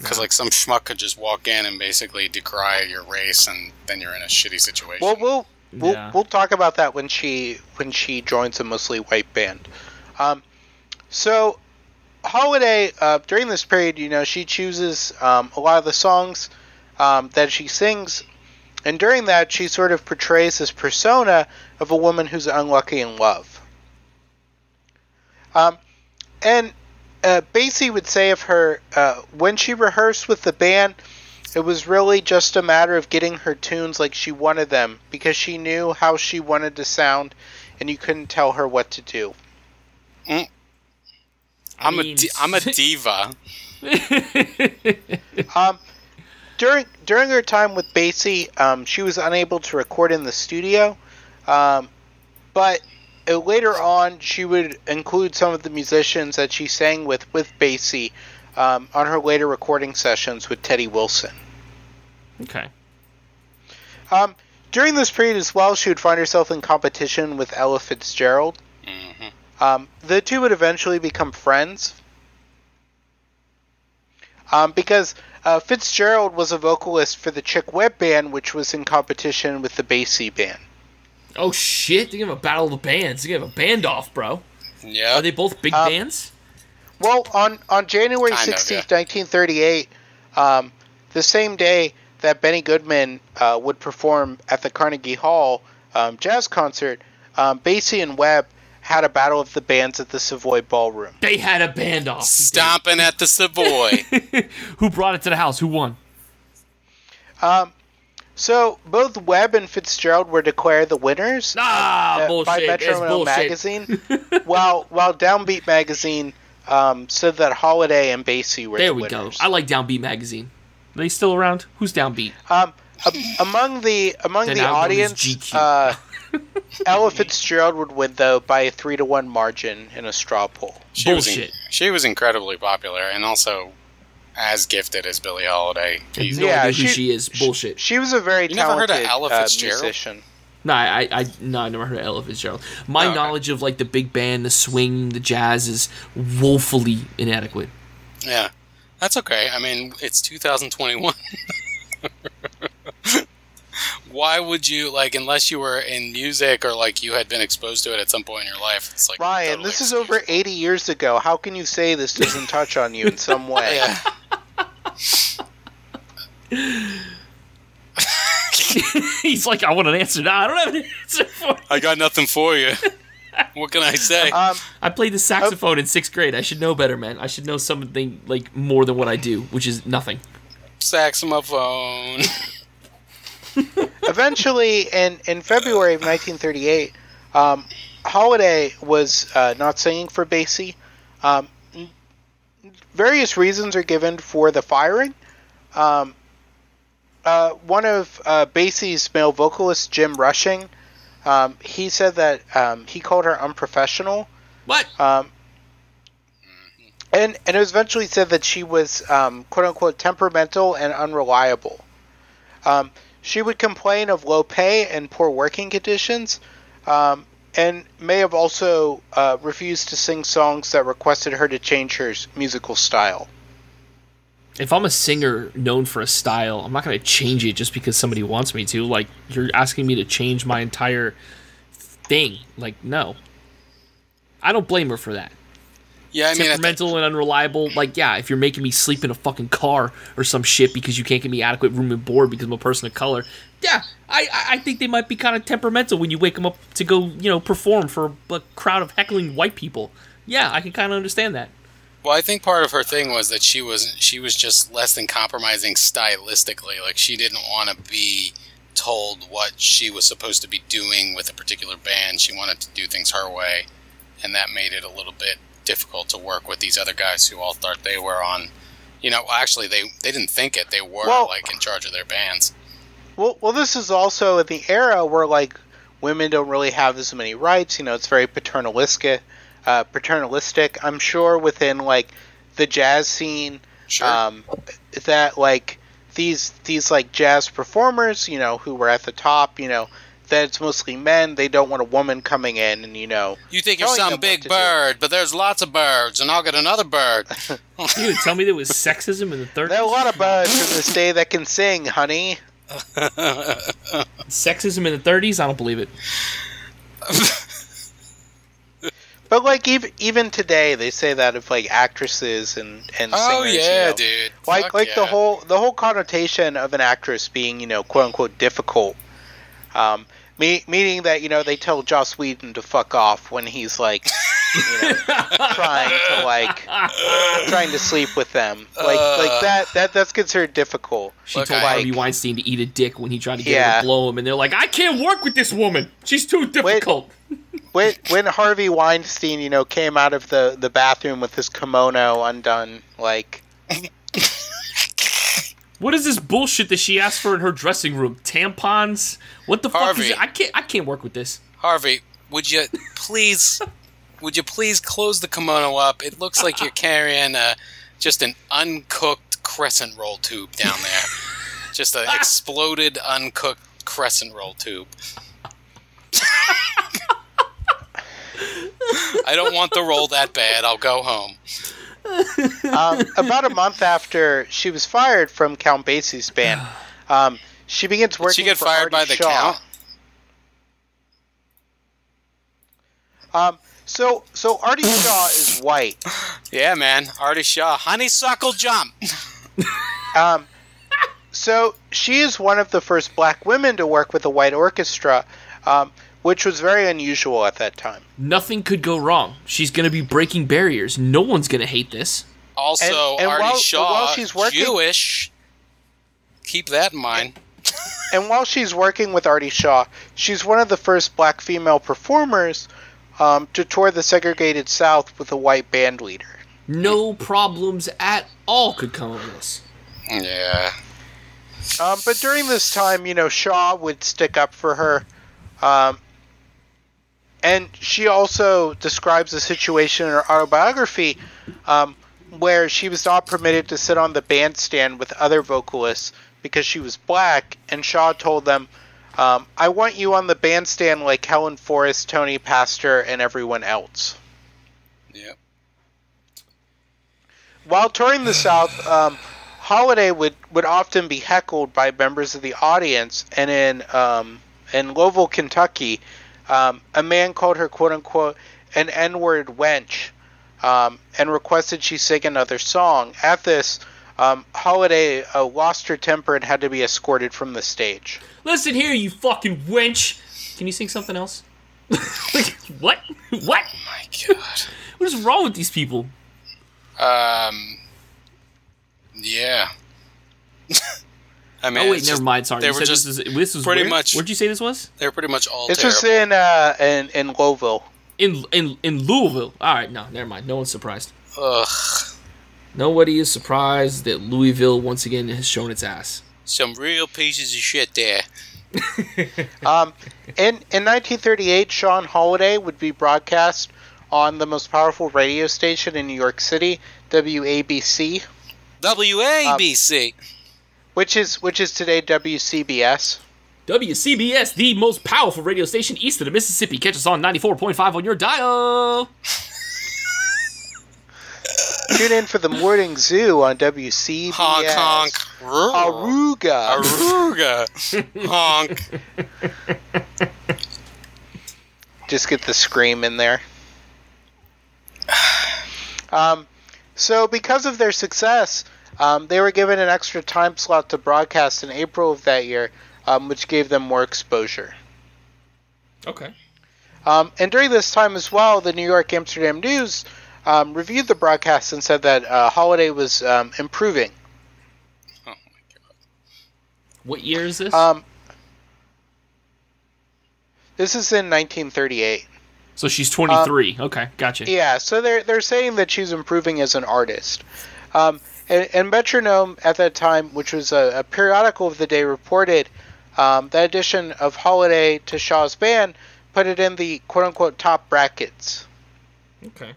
because like some schmuck could just walk in and basically decry your race, and then you're in a shitty situation. Well, we'll we'll, Yeah. we'll talk about that when she when she joins a mostly white band. Um, so Holiday uh, during this period, you know, she chooses um, a lot of the songs um, that she sings, and during that, she sort of portrays this persona of a woman who's unlucky in love. Um, and uh, Basie would say of her uh, when she rehearsed with the band. It was really just a matter of getting her tunes like she wanted them because she knew how she wanted to sound and you couldn't tell her what to do. I'm mean- a di- I'm a diva. Um, during during her time with Basie, um, she was unable to record in the studio, um, but later on she would include some of the musicians that she sang with with Basie um, on her later recording sessions with Teddy Wilson. Okay. Um, during this period as well, she would find herself in competition with Ella Fitzgerald. hmm Um, the two would eventually become friends. Um, because uh, Fitzgerald was a vocalist for the Chick Webb band, which was in competition with the Basie band. Oh shit! They have a battle of the bands. They have a band off, bro. Yeah. Are they both big Um, bands? Well, on, on January Kind 16th, 1938, um, the same day that Benny Goodman uh, would perform at the Carnegie Hall um, jazz concert, um, Basie and Webb had a battle of the bands at the Savoy Ballroom. They had a band off. Stomping at the Savoy. Who brought it to the house? Who won? Um, so both Webb and Fitzgerald were declared the winners Ah, uh, bullshit. by That's Metro bullshit. Magazine, while while Downbeat Magazine um, said that Holiday and Basie were There the we go. I like Downbeat magazine. Are they still around? Who's Downbeat? Um, a- among the among Then the I'll audience, uh, Ella Fitzgerald would win though by a three to one margin in a straw poll. She was Bullshit. in- she was incredibly popular and also as gifted as Billie Holiday. I have no Yeah, who she- she is. Bullshit. She was a very You never heard talented of Ella uh, Fitzgerald? musician. No, I, I, no, I never heard of Ella Fitzgerald. My Oh, okay. knowledge of like the big band, the swing, the jazz is woefully inadequate. Yeah. That's okay. I mean, it's 2021. Why would you like unless you were in music or like you had been exposed to it at some point in your life? It's like Ryan, totally this is over 80 years ago. How can you say this doesn't touch on you in some way? Yeah. He's like, I want an answer. Nah, I don't have an answer for. it. I got nothing for you. what can I say? Um, I played the saxophone in sixth grade. I should know better, man. I should know something like more than what I do, which is nothing. Saxophone. eventually, in, in February of 1938, um, Holiday was uh, not singing for Basie. Um, various reasons are given for the firing. Um, uh, one of uh, Basie's male vocalists, Jim Rushing, um, he said that um, he called her unprofessional. What? Um, and and it was eventually said that she was um, quote unquote temperamental and unreliable. Um, she would complain of low pay and poor working conditions, um, and may have also uh, refused to sing songs that requested her to change her musical style. If I'm a singer known for a style, I'm not going to change it just because somebody wants me to. Like, you're asking me to change my entire thing. Like, no. I don't blame her for that. Yeah, I mean, Temperamental and unreliable. Like, yeah, if you're making me sleep in a fucking car or some shit because you can't give me adequate room and board because I'm a person of color, yeah, I, I- I think they might be kind of temperamental when you wake them up to go, you know, perform for a crowd of heckling white people. Yeah, I can kind of understand that. Well, I think part of her thing was that she was she was just less than compromising stylistically. Like she didn't want to be told what she was supposed to be doing with a particular band. She wanted to do things her way, and that made it a little bit difficult to work with these other guys who all thought they were on. You know, actually, they they didn't think it. They were Well- like in charge of their bands. Well, well, this is also in the era where like women don't really have as many rights. You know, it's very paternalistic. Uh, paternalistic. I'm sure within like the jazz scene, Sure. um, that like these these like jazz performers, you know, who were at the top, you know, that it's mostly men. They don't want a woman coming in and you know. You think you're some big to do. bird, but there's lots of birds, and I'll get another bird. You would tell me there was sexism in the 30s? There are a lot of birds in this day that can sing, honey. Sexism in the 30s? I don't believe it. But like even even today, they say that of like actresses and and oh singers. you yeah, know. dude. Like Fuck like the whole the whole connotation of an actress being you know quote unquote difficult, um, me, meaning that you know they tell Joss Whedon to fuck off when he's like you know trying to like trying to sleep with them like like Uh. that that that's considered difficult. She Look, told I- Harvey Weinstein to eat a dick when he tried to get her to blow him, and they're like, I can't work with this woman. She's too difficult. When when Harvey Weinstein you know came out of the the bathroom with his kimono undone like. What is this bullshit that she asked for in her dressing room? Tampons? What the fuck Harvey. is it? I can't I can't work with this. Harvey, would you please, would you please close the kimono up? It looks like you're carrying a, just an uncooked crescent roll tube down there. just an exploded, uncooked crescent roll tube. I don't want the roll that bad. I'll go home. Um, about a month after she was fired from Count Basie's band, um, she begins working. Did she get for fired by the Shaw. count? Um, so so Artie Shaw is white. Yeah, man. Artie Shaw. Honeysuckle jump. Um, so she is one of the first black women to work with a white orchestra, um, which was very unusual at that time. Nothing could go wrong. She's gonna be breaking barriers. No one's gonna hate this. Also, And- and Artie while- Shaw, while she's working- Jewish. Keep that in mind. And while she's working with Artie Shaw, she's one of the first black female performers um, to tour the segregated South with a white band leader. No problems at all could come of this. Yeah. Um, but during this time, you know, Shaw would stick up for her. Um, and she also describes a situation in her autobiography um, where she was not permitted to sit on the bandstand with other vocalists because she was black. And Shaw told them, um, I want you on the bandstand like Helen Forrest, Tony Pastor, and everyone else. Yep. While touring the South, um, Holiday would, would often be heckled by members of the audience, and in um, in Louisville, Kentucky, um, a man called her "quote unquote" an N-word wench, um, and requested she sing another song. At this, um, Holiday uh, lost her temper and had to be escorted from the stage. Listen here, you fucking wench. Can you sing something else? Like, what? What? My God. What is wrong with these people? Um. Yeah. I mean, Oh wait, never just- mind. Sorry, they you were said just this was this was pretty where? much- Where'd you say this was? They're pretty much all This terrible. was in uh, in in Louisville. In in in Louisville. All right, no, never mind. No one's surprised. Ugh. Nobody is surprised that Louisville once again has shown its ass. Some real pieces of shit there. Um, in in 1938, Sean Holiday would be broadcast on the most powerful radio station in New York City, WABC, WABC. Which is which is today WCBS. WCBS, the most powerful radio station east of the Mississippi. Catch us on 94.5 on your dial. Tune in for the morning zoo on WCBS. honk honk. Aruga. Aruga. honk. Just get the scream in there. Um, so because of their success, um, they were given an extra time slot to broadcast in April of that year, um, which gave them more exposure. Okay. Um, and during this time as well, the New York Amsterdam News um, reviewed the broadcast and said that uh, Holiday was um, improving. Oh my god. What year is this? Um, this is in 1938. so she's 23. okay, gotcha. Yeah, so they're they're saying that she's improving as an artist. Um, and, and Metronome at that time, which was a, a periodical of the day, reported um, the addition of Holiday to Shaw's band put it in the quote unquote top brackets. Okay.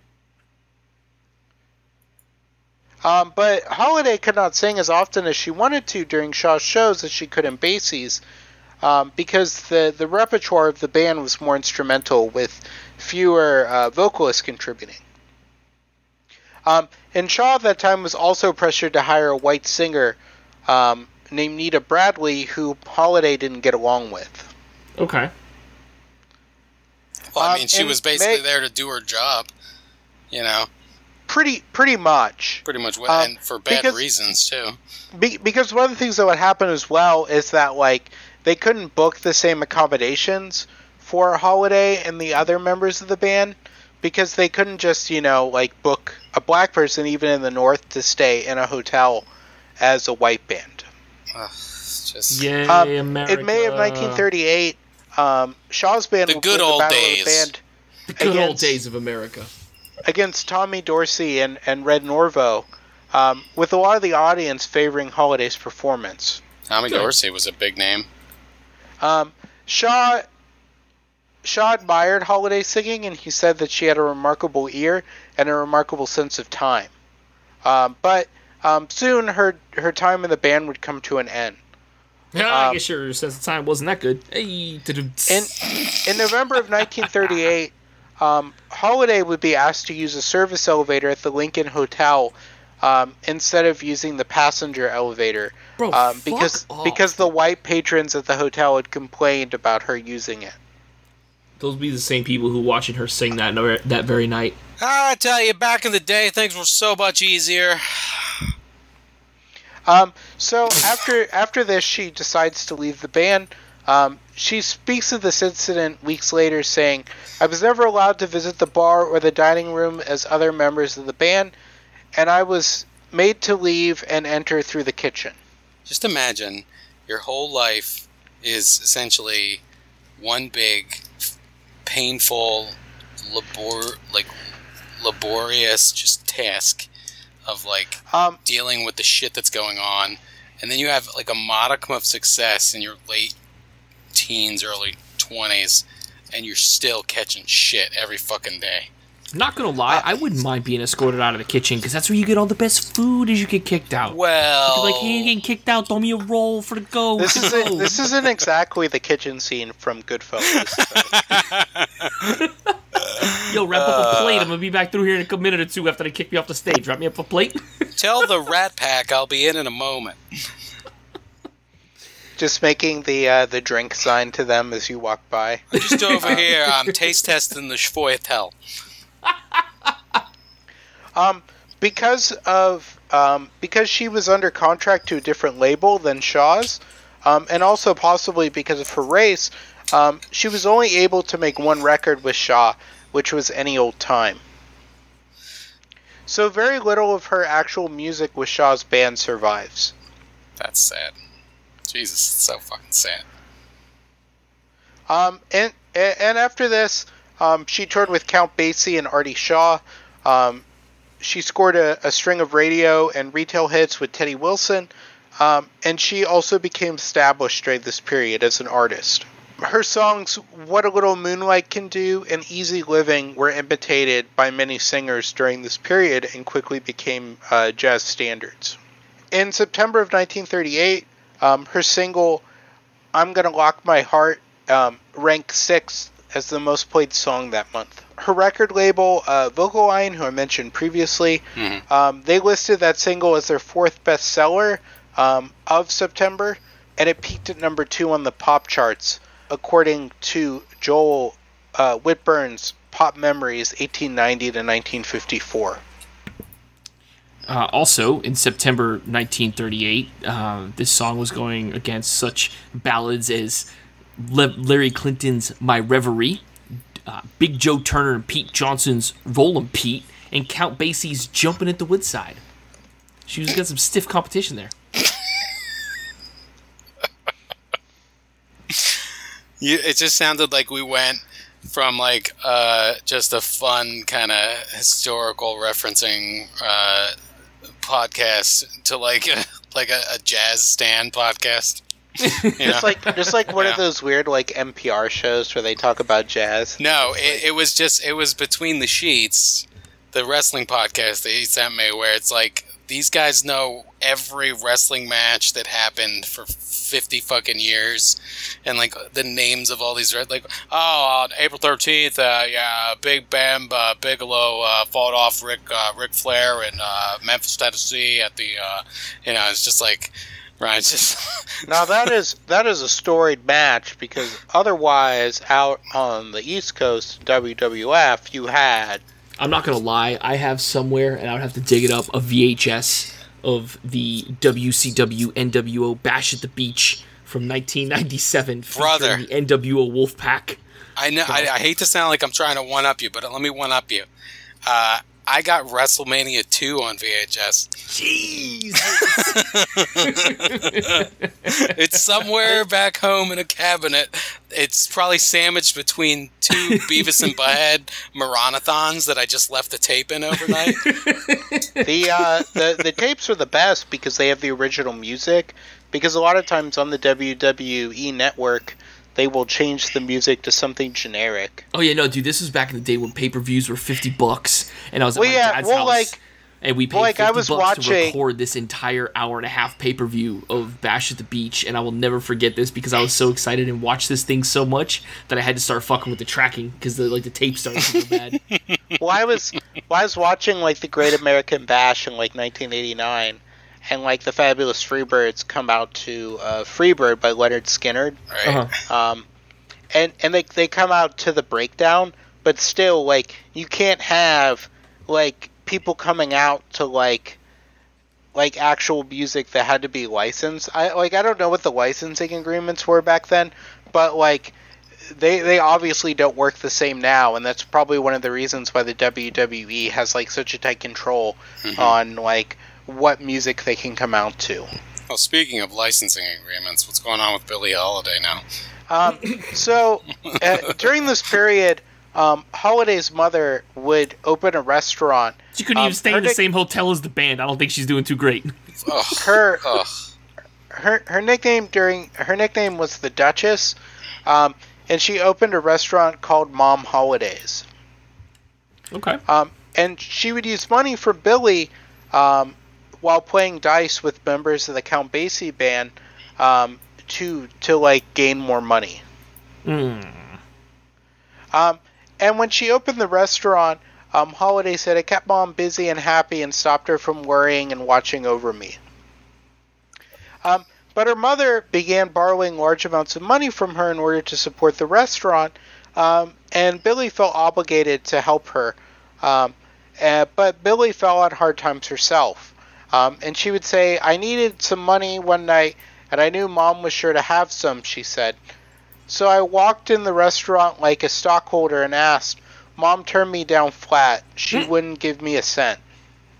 Um, but Holiday could not sing as often as she wanted to during Shaw's shows as she could in Basie's, um, because the, the repertoire of the band was more instrumental with fewer uh, vocalists contributing. Um, and Shaw at that time was also pressured to hire a white singer um, named Nita Bradley, who Holiday didn't get along with. Okay. Well, I Um, mean, she and was basically May- there to do her job. You know, Pretty pretty much. pretty much, what, Um, and for bad because- reasons too. Be- because one of the things that would happen as well is that like they couldn't book the same accommodations for Holiday and the other members of the band because they couldn't just you know like book a black person even in the north to stay in a hotel as a white band. Ugh, it's just Yay, Um, America. In May of 1938, um, Shaw's band The good win old Battle days. Of the band The good old days of America. against Tommy Dorsey and, and Red Norvo, um, with a lot of the audience favoring Holiday's performance. Tommy Good. Dorsey was a big name. Um, Shaw Shaw admired Holiday's singing, and he said that she had a remarkable ear and a remarkable sense of time. Um, but um, soon her her time in the band would come to an end. Yeah, I Um, guess your sense of time wasn't that good. Hey. In in November of 1938, um, Holiday would be asked to use a service elevator at the Lincoln Hotel um, instead of using the passenger elevator, Bro, um, because off. because the white patrons at the hotel had complained about her using it. Those be the same people who watching her sing that that very night. I tell you, back in the day, things were so much easier. Um, so after after this, she decides to leave the band. Um, she speaks of this incident weeks later, saying, "I was never allowed to visit the bar or the dining room as other members of the band, and I was made to leave and enter through the kitchen." Just imagine your whole life is essentially one big, painful, labor like laborious just task of like Um, dealing with the shit that's going on, and then you have like a modicum of success in your late teens, early twenties, and you're still catching shit every fucking day. Not gonna lie, uh, I wouldn't mind being escorted out of the kitchen because that's where you get all the best food as you get kicked out. Well, Like, hey, you're getting kicked out. Throw me a roll for the go. this isn't this isn't exactly the kitchen scene from Goodfellas. so- Yo, wrap up a uh, plate. I'm gonna be back through here in a minute or two after they kick me off the stage. Wrap me up a plate. tell the Rat Pack I'll be in in a moment. just making the uh, the drink sign to them as you walk by. Just over here, I'm taste testing the Schvoitel. Um, because of um, because she was under contract to a different label than Shaw's, um, and also possibly because of her race, um, she was only able to make one record with Shaw, which was Any Old Time. So very little of her actual music with Shaw's band survives. That's sad. Jesus, it's so fucking sad. Um, and and after this, um, she toured with Count Basie and Artie Shaw. Um, she scored a, a string of radio and retail hits with Teddy Wilson, um, and she also became established during this period as an artist. Her songs "What a Little Moonlight Can Do" and "Easy Living" were imitated by many singers during this period and quickly became uh, jazz standards. In September of 1938, um, her single "I'm Gonna Lock My Heart" um, ranked sixth as the most played song that month. Her record label, uh, Vocalion, who I mentioned previously, Mhm. um, they listed that single as their fourth bestseller um, of September, and it peaked at number two on the pop charts, according to Joel uh, Whitburn's Pop Memories 1890 to 1954. Uh, also, in September 1938, uh, this song was going against such ballads as Le- Larry Clinton's "My Reverie," uh, Big Joe Turner and Pete Johnson's "Roll 'Em Pete," and Count Basie's "Jumpin' at the Woodside." She was got some stiff competition there. You, it just sounded like we went from like uh, just a fun kind of historical referencing uh, podcast to like a, like a, a jazz stand podcast. Just like just like one Yeah. of those weird like NPR shows where they talk about jazz. No, it, it was just it was between the sheets, the wrestling podcast that he sent me, where it's like these guys know every wrestling match that happened for 50 fucking years and like the names of all these like oh on April 13th uh, yeah Big Bam uh, Bigelow uh, fought off Rick uh, Ric Flair in uh, Memphis Tennessee at the uh, you know it's just like right Now that is that is a storied match because otherwise out on the East Coast WWF you had I'm not gonna lie, I have somewhere, and I would have to dig it up, a VHS of the WCW NWO Bash at the Beach from 1997, Brother. featuring the NWO Wolfpack. I know I, I hate to sound like I'm trying to one up you but let me one up you uh, I got WrestleMania 2 on VHS Jeez. it's somewhere back home in a cabinet. It's probably sandwiched between two Beavis and Butthead Maranathons that I just left the tape in overnight. the uh, the the tapes are the best because they have the original music. Because a lot of times on the WWE network, they will change the music to something generic. oh yeah, no, dude, this was back in the day when pay-per-views were 50 bucks, and I was at Well, my yeah, dad's well, house. like- and we paid well, like, 50 I was bucks to watching- record this entire hour and a half pay-per-view of Bash at the Beach, and I will never forget this because I was so excited and watched this thing so much that I had to start fucking with the tracking because the like the tape started to go bad. Well, I was well, I was watching like the Great American Bash in like 1989, and like the Fabulous Freebirds come out to uh, Freebird by Lynyrd Skynyrd. Right? Uh-huh. um, and and they they come out to the breakdown, but still like you can't have like people coming out to like like actual music that had to be licensed. I like I don't know what the licensing agreements were back then, but like they they obviously don't work the same now, and that's probably one of the reasons why the WWE has like such a tight control on like what music they can come out to. Well, speaking of licensing agreements, what's going on with Billie Holiday now? Um, so uh, during this period, um, Holiday's mother would open a restaurant. She couldn't Um, even stay in the nick- same hotel as the band. I don't think she's doing too great. Ugh, Her ugh. her her nickname during her nickname was the Duchess, um, and she opened a restaurant called Mom Holidays. Okay. Um, and she would use money from Billie um, while playing dice with members of the Count Basie band um, to to like gain more money. Mm. Um, and when she opened the restaurant, um, Holiday said it kept mom busy and happy and stopped her from worrying and watching over me. Um, but her mother began borrowing large amounts of money from her in order to support the restaurant, um, and Billie felt obligated to help her. Um, uh, but Billie fell on hard times herself. Um, and she would say, I needed some money one night, and I knew mom was sure to have some, she said. So I walked in the restaurant like a stockholder and asked. Mom turned me down flat. She wouldn't give me a cent.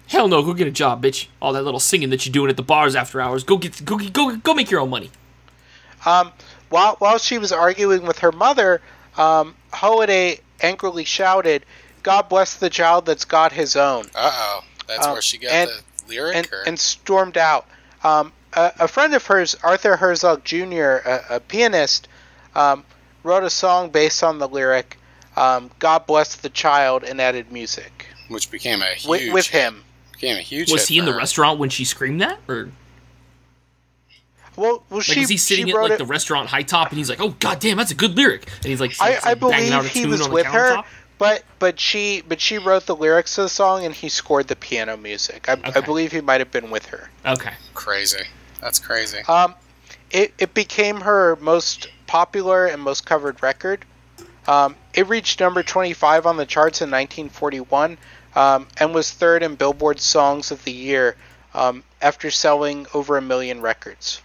Hell no, go get a job, bitch. All that little singing that you're doing at the bars after hours. Go get go go go make your own money. Um, while while she was arguing with her mother, um, Holiday angrily shouted, "God bless the child that's got his own," Uh oh. That's Um, where she got and- the lyric? and, or? and stormed out. Um, a, a friend of hers, Arthur Herzog Jr., a, a pianist, um, wrote a song based on the lyric um, "God bless the child" and added music which became a huge with, with hit. him. Became a huge Was hit he in for the restaurant when she screamed that, or Well, well like she is he sitting she at like it, the restaurant high top and he's like, "Oh god damn, that's a good lyric," and he's like, I, like, I banging out a believe he tune was with her, countertop? But but she but she wrote the lyrics of the song and he scored the piano music. I, I believe he might have been with her. Okay. Crazy. That's crazy. Um, it it became her most popular and most covered record. Um, it reached number 25 on the charts in 1941 um, and was third in Billboard Songs of the Year um, after selling over a million records.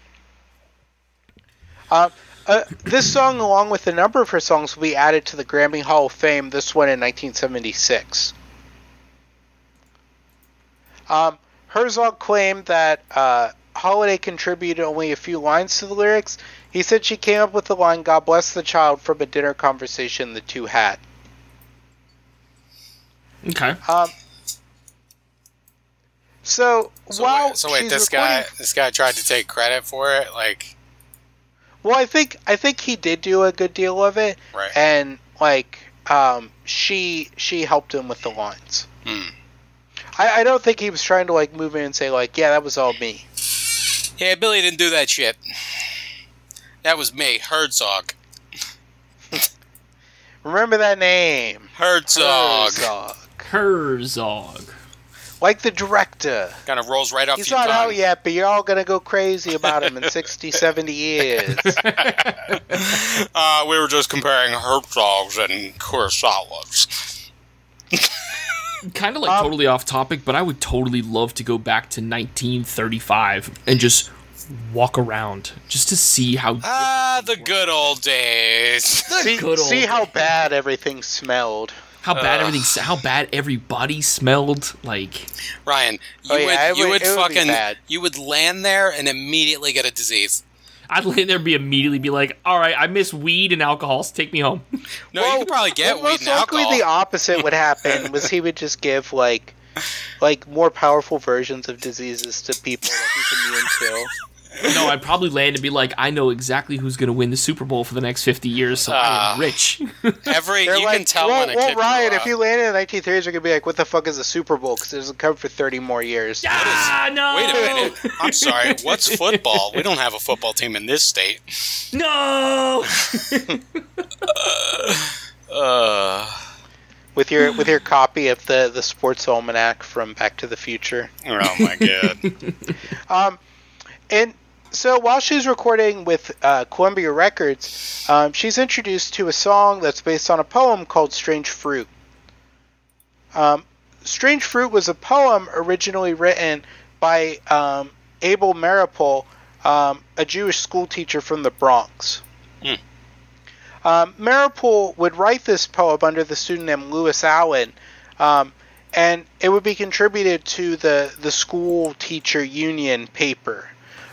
Uh, uh, this song, along with a number of her songs, will be added to the Grammy Hall of Fame. This one in 1976. Um, Herzog claimed that uh, Holiday contributed only a few lines to the lyrics. He said she came up with the line "God bless the child" from a dinner conversation the two had. Okay. Um, so, So while wait, so wait this recording- guy this guy tried to take credit for it, like Well, I think I think he did do a good deal of it, right? and like um, she she helped him with the lines. Hmm. I, I don't think he was trying to like move in and say like, yeah, that was all me. Yeah, Billie didn't do that shit. That was me, Herzog. Remember that name, Herzog. Herzog. Herzog. Like the director. Kind of rolls right off He's your not tongue. out yet, but you're all gonna go crazy about him in 60, 70 years. Uh, we were just comparing Herzogs and Kurosawas. Kind of like Um, totally off topic, but I would totally love to go back to 1935 and just walk around just to see how. Ah, the good old days. see good old see how days. bad everything smelled. How bad Ugh. everything, how bad everybody smelled. Like, Ryan, you Oh, yeah, would it you would- would it would be fucking bad. you would land there and immediately get a disease. I'd land there and be immediately be like, "All right, I miss weed and alcohol. So take me home." No, Well, you could probably get well, weed most and likely alcohol. the opposite would happen was he would just give like like more powerful versions of diseases to people that he's immune to. No, I'd probably land and be like, "I know exactly who's going to win the Super Bowl for the next 50 years, so I Ah. am rich." Every They're you like, can tell well, when a well kid Ryan, if you landed in the 1930s, you're gonna be like, "What the fuck is a Super Bowl?" Because it doesn't come for 30 more years. ah, no. Wait a minute. I'm sorry. What's football? We don't have a football team in this state. No. Uh, With your with your copy of the the sports almanac from Back to the Future. oh my god. Um, and so while she's recording with uh, Columbia Records, um, she's introduced to a song that's based on a poem called "Strange Fruit." Um, "Strange Fruit" was a poem originally written by um, Abel Meeropol, um, a Jewish schoolteacher from the Bronx. Um, Meeropol would write this poem under the pseudonym Lewis Allan, um, and it would be contributed to the, the school teacher union paper.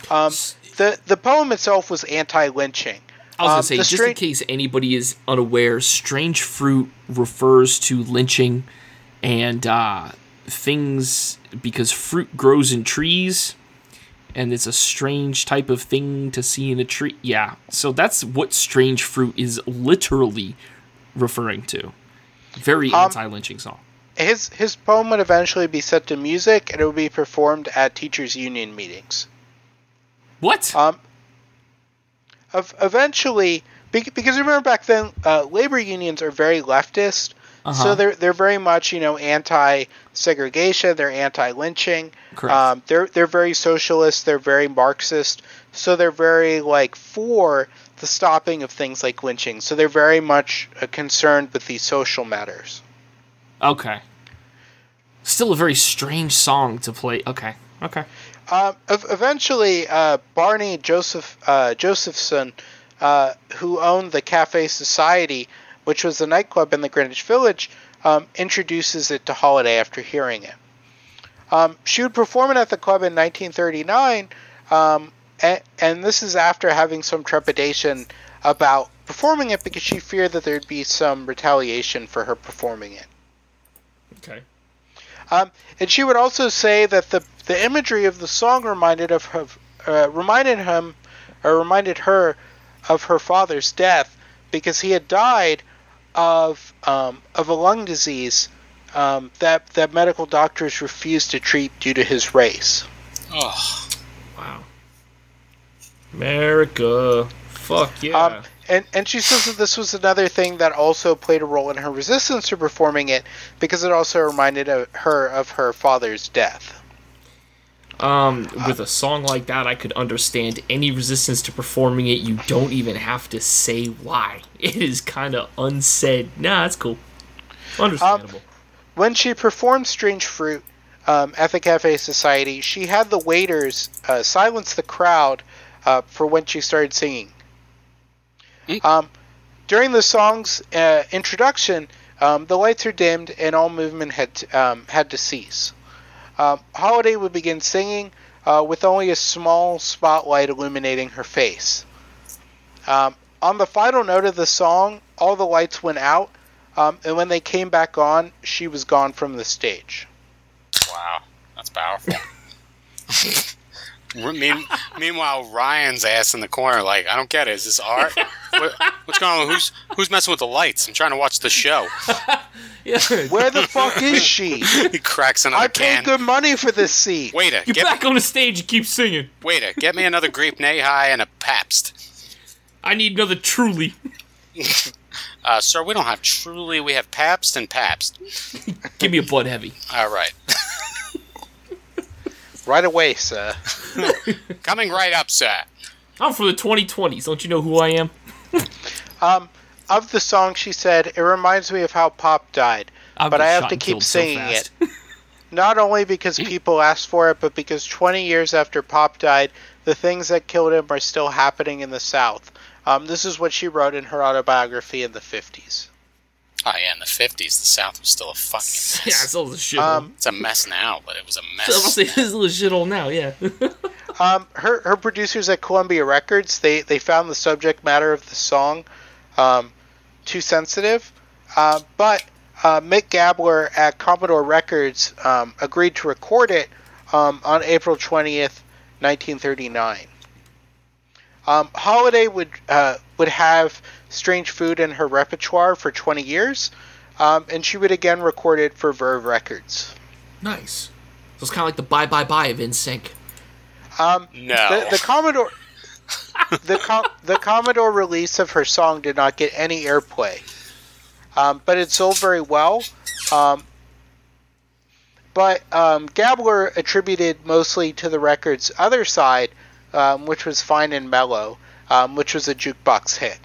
Um, the the poem itself was anti-lynching. I was gonna Um, say, just in case anybody is unaware, strange fruit refers to lynching and uh, things because fruit grows in trees, and it's a strange type of thing to see in a tree. Yeah, so that's what strange fruit is literally referring to. Very Um, anti-lynching song. His his poem would eventually be set to music, and it would be performed at teachers union meetings. What? Um, ev- eventually, because remember back then, uh, labor unions are very leftist, Uh-huh. so they're they're very much you know anti-segregation, they're anti-lynching, Correct. um, they're they're very socialist, they're very Marxist, so they're very like for the stopping of things like lynching. So they're very much uh, concerned with these social matters. okay. Still a very strange song to play. Okay. Okay. Um, ev- eventually, uh, Barney Joseph uh, Josephson, uh, who owned the Cafe Society, which was a nightclub in the Greenwich Village, um, introduces it to Holiday after hearing it. Um, she would perform it at the club in 1939, um, and, and this is after having some trepidation about performing it because she feared that there'd be some retaliation for her performing it. Okay. Um, and she would also say that the the imagery of the song reminded of her, uh, reminded him, or reminded her, of her father's death because he had died of um, of a lung disease um, that that medical doctors refused to treat due to his race. Oh, Wow. America. Fuck yeah. Um, and and she says that this was another thing that also played a role in her resistance to performing it because it also reminded of her of her father's death. Um, with a song like that, I could understand any resistance to performing it. You don't even have to say why. It is kind of unsaid. Nah, that's cool. Understandable. when she performed Strange Fruit um, at the Cafe Society, she had the waiters uh, silence the crowd uh, for when she started singing. Mm. Um, during the song's uh, introduction, um, the lights are dimmed and all movement had to, um, had to cease. Um, Holiday would begin singing uh, with only a small spotlight illuminating her face. Um, on the final note of the song, all the lights went out, um, and when they came back on, she was gone from the stage. wow. That's powerful. Mean, meanwhile, Ryan's ass in the corner, like, I don't get it. Is this art? what, what's going on? Who's who's messing with the lights? I'm trying to watch the show. Yeah. Where the fuck is she? He cracks another I paid can. good money for this seat. Waiter, You're get, back on the stage. You keep singing. waiter, get me another grape Nehi and a Pabst. I need another Truly. Uh, sir, we don't have Truly. We have Pabst and Pabst. Give me a Bud Heavy. All right, Right away, sir. coming right up, sir. I'm from the 2020s. Don't you know who I am? Um, of the song, she said, it reminds me of how Pop died, I'll but I have to keep killed so singing it. Not only because people asked for it, but because 20 years after Pop died, the things that killed him are still happening in the South. Um, this is what she wrote in her autobiography in the 50s. Oh yeah, in the fifties, the South was still a fucking yeah, mess. it's all the shit. Um, It's a mess now, but it was a I'm mess. say this little shithole now. Yeah. Um, her her producers at Columbia Records they they found the subject matter of the song um, too sensitive, uh, but uh, Milt Gabler at Commodore Records um, agreed to record it um, on April twentieth, nineteen thirty nine. Um, Holiday would uh, would have Strange Fruit in her repertoire for twenty years, um, and she would again record it for Verve Records. nice. So it's kind of like the bye bye bye of NSYNC. Um, no, the, the Commodore the Com- the Commodore release of her song did not get any airplay, um, but it sold very well. Um, but um, Gabler attributed mostly to the record's other side, um, which was fine and mellow, um, which was a jukebox hit.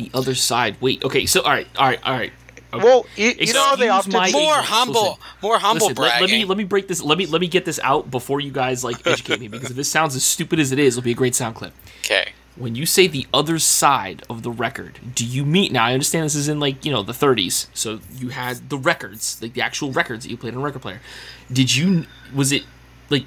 The other side. Wait. Okay. So all right. All right. All right. Okay. Well, you, you know how they Excuse often my more ignorance. humble, Listen, more humble Listen, let, bragging. let me let me break this. Let me let me get this out before you guys like educate me because if this sounds as stupid as it is, it'll be a great sound clip. okay, When you say the other side of the record, do you mean now? I understand this is in like you know the 30s, so you had the records, like the actual records that you played on a record player. Did you? Was it like?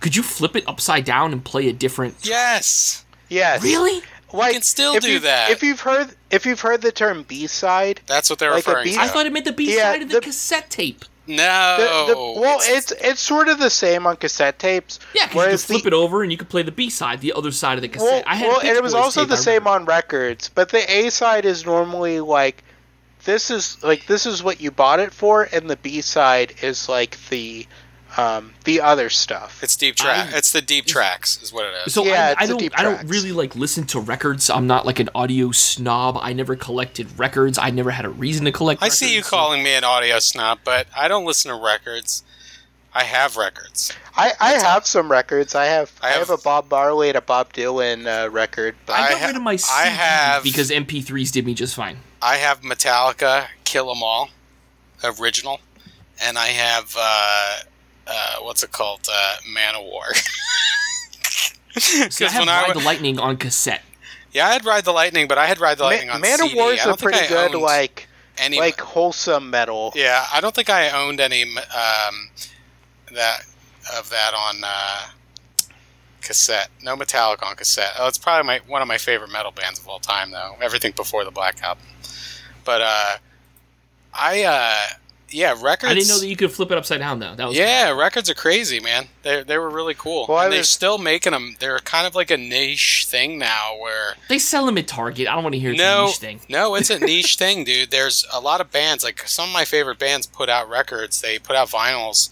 Could you flip it upside down and play a different? yes, yes, Really? Like, can still do you've- that. If you've heard if you've heard the term B side, that's what they're Like referring to. I thought it meant the B Yeah, side of the, the- cassette tape. no, the, the, well, it's, it's sort of the same on cassette tapes. Yeah, because you could whereas flip the, it over and you can play the B side, the other side of the cassette. Well, I had well and it was also tape, the same on records, but the A side is normally like this is like this is what you bought it for, and the B side is like the um, the other stuff. it's deep track. I- it's the deep tracks, is what it is. So Yeah, I, it's I don't deep I don't really like listen to records. I'm not like an audio snob. I never collected records. I never had a reason to collect I records. see you so- calling me an audio snob, but I don't listen to records. I have records. I, I have some records. I have I I have, have- a Bob Marley and a Bob Dylan uh, record. But I I got ha- rid of my I have- because MP3s did me just fine. I have Metallica, Kill 'Em All, original, and I have uh, uh, what's it called, uh, Man of War. See, I Because have when I Ride wa- the Lightning on cassette. yeah, I had Ride the Lightning, but I had Ride the Lightning Ma- on Man CD. of War is a pretty good like any. like wholesome metal. yeah, I don't think I owned any um, that of that on uh, cassette. No Metallica on cassette. Oh, it's probably my one of my favorite metal bands of all time, though. Everything before the Black Album. But uh, I uh, yeah, records. I didn't know that you could flip it upside down though. That was Yeah, records are crazy, man. They they were really cool. Well, I and they're was- still making them. They're kind of like a niche thing now, where They sell them at Target. I don't want to hear it's a no, niche thing. no, it's a niche thing, dude. There's a lot of bands. Like some of my favorite bands put out records. They put out vinyls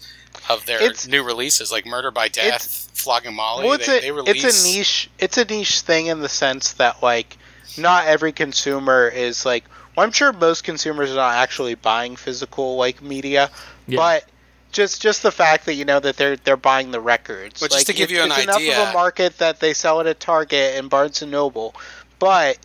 of their It's- new releases, like Murder by Death, Flogging Molly. Well, it's they, a they release. it's a niche it's a niche thing in the sense that like not every consumer is like. Well, I'm sure most consumers are not actually buying physical like media, Yeah. but just just the fact that you know that they're they're buying the records. But just to give it's, you an it's enough of a market that they sell it at Target and Barnes and Noble, but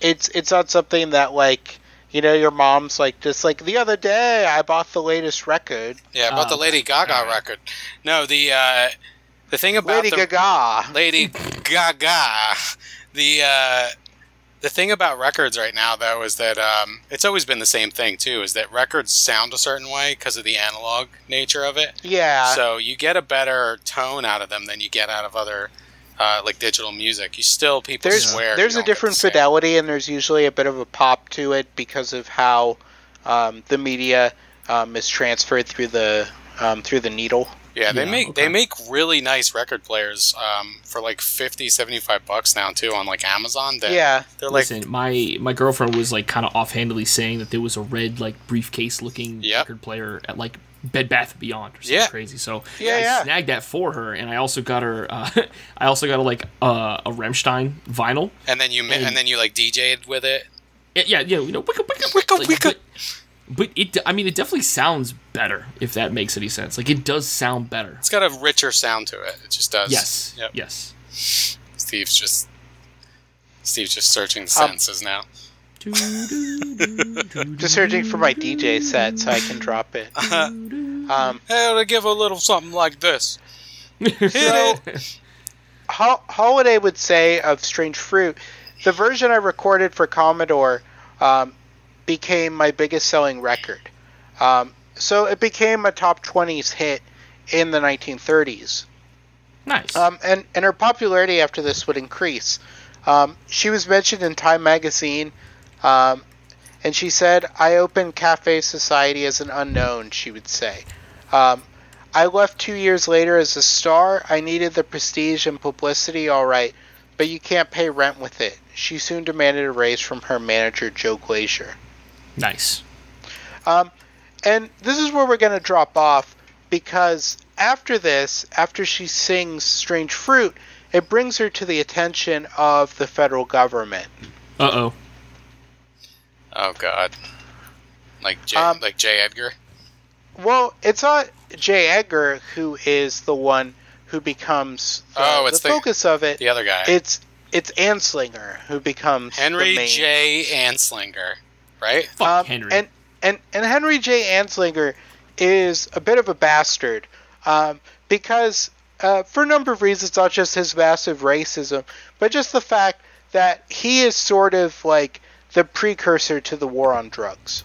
it's it's not something that like. You know, your mom's like, just like the other day, I bought the latest record. Yeah, about Oh, the Lady. Gaga Alright. record. No, the uh, the thing about Lady the, Gaga. Lady Gaga. The uh, the thing about records right now, though, is that um, it's always been the same thing too. Is that records sound a certain way because of the analog nature of it. Yeah. So you get a better tone out of them than you get out of other uh, like digital music. You still people there's swear. there's a different the fidelity and there's usually a bit of a pop to it because of how um, the media um, is transferred through the um, through the needle. Yeah, they Yeah, make okay. they make really nice record players um, for like 50, 75 bucks now too on like Amazon. That, Yeah. they're like Listen, my my girlfriend was like kind of offhandedly saying that there was a red like briefcase looking Yep. record player at like Bed Bath and Beyond or something Yeah. crazy. So Yeah, I yeah. snagged that for her, and I also got her. Uh, I also got her like uh, a Rammstein vinyl. and then you mi- and then you like DJ'd with it. Yeah, yeah, yeah, you know, wicka, wicka, Wicka, like, wicka. But, but it, I mean, it definitely sounds better if that makes any sense. Like it does sound better. It's got a richer sound to it. It just does. Yes, Yep. yes. Steve's just Steve's just searching the Um, now. Just searching for my DJ set so I can drop it. Um, Hey, to give a little something like this. so, Ho- Holiday would say of Strange Fruit, the version I recorded for Commodore um, became my biggest selling record. Um, so it became a top 20s hit in the 1930s. nice. Um, and, and her popularity after this would increase. Um, she was mentioned in Time magazine, um, and she said, I opened Cafe Society as an unknown, she would say. Um, I left two years later as a star. I needed the prestige and publicity, all right, but you can't pay rent with it. She soon demanded a raise from her manager, Joe Glaser. Nice. Um, and this is where we're going to drop off because after this, after she sings Strange Fruit, it brings her to the attention of the federal government. Uh oh. Oh God. Like J Um, like J Edgar. Well, it's not J. Edgar who is the one who becomes the, Oh, it's the the- focus of it. The other guy. It's it's Anslinger who becomes Henry the main, J. Anslinger. Right? Fuck Um, Henry. And, and and Henry J. Anslinger is a bit of a bastard um, because uh, for a number of reasons, not just his massive racism, but just the fact that he is sort of like the precursor to the war on drugs.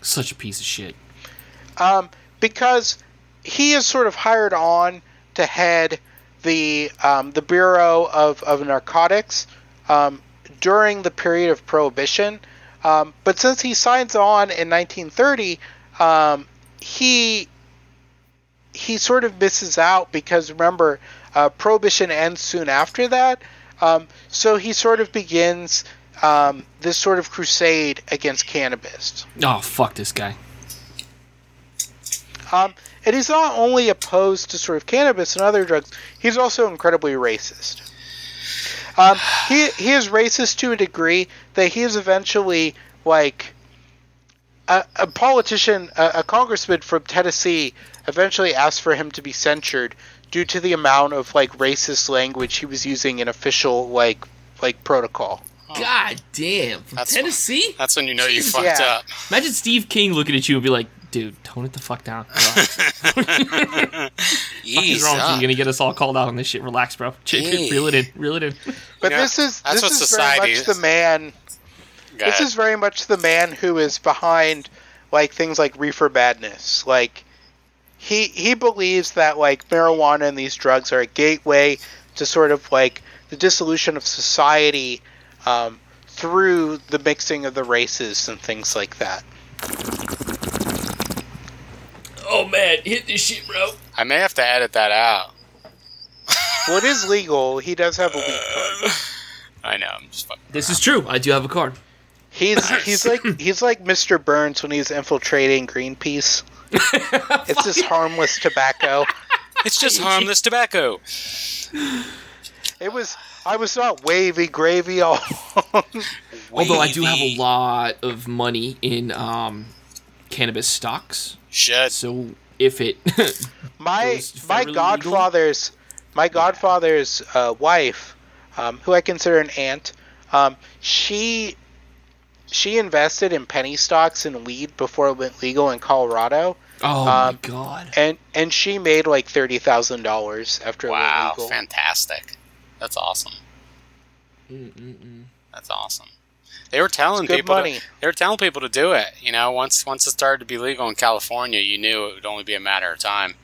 Such a piece of shit. Um, because he is sort of hired on to head the um, the Bureau of, of Narcotics um, during the period of Prohibition. Um, but since he signs on in 1930, um, he he sort of misses out because remember, uh, Prohibition ends soon after that. Um, so he sort of begins um, this sort of crusade against cannabis. Oh fuck this guy. Um, and he's not only opposed to sort of cannabis and other drugs, he's also incredibly racist. Um, he he is racist to a degree that he is eventually like a, a politician, a, a congressman from Tennessee, eventually asked for him to be censured due to the amount of like racist language he was using in official like like protocol. God damn. From That's- Tennessee? That's when you know you Jesus. fucked Yeah. up. Imagine Steve King looking at you and be like, dude, tone it the fuck down. Relax. fuck is wrong you? up. You're gonna get us all called out on this shit. Relax, bro. Chick, Yeah. reel it in. Reel it in. But Yeah, this is this what is society very much the man Go this ahead. is very much the man who is behind like things like reefer madness like he he believes that like marijuana and these drugs are a gateway to sort of like the dissolution of society um, through the mixing of the races and things like that oh man, hit this shit, bro. I may have to edit that out. well it is legal he does have a weed card I know. I'm just fucking. This is true. I do have a card. he's he's like he's like mr burns when he's infiltrating greenpeace it's just harmless tobacco It's just harmless tobacco. It was. I was not wavy gravy all. Although I do have a lot of money in um, cannabis stocks, Shit. so if it my my federally legal? godfather's my godfather's uh, wife, um, who I consider an aunt, um, she she invested in penny stocks and weed before it went legal in Colorado, oh Um, my god, and and she made like thirty thousand dollars after Wow. it went legal. Fantastic. That's awesome. Mm-mm-mm. That's awesome. They were telling people. money. To, they were telling people to do it. You know, once once it started to be legal in California, you knew it would only be a matter of time.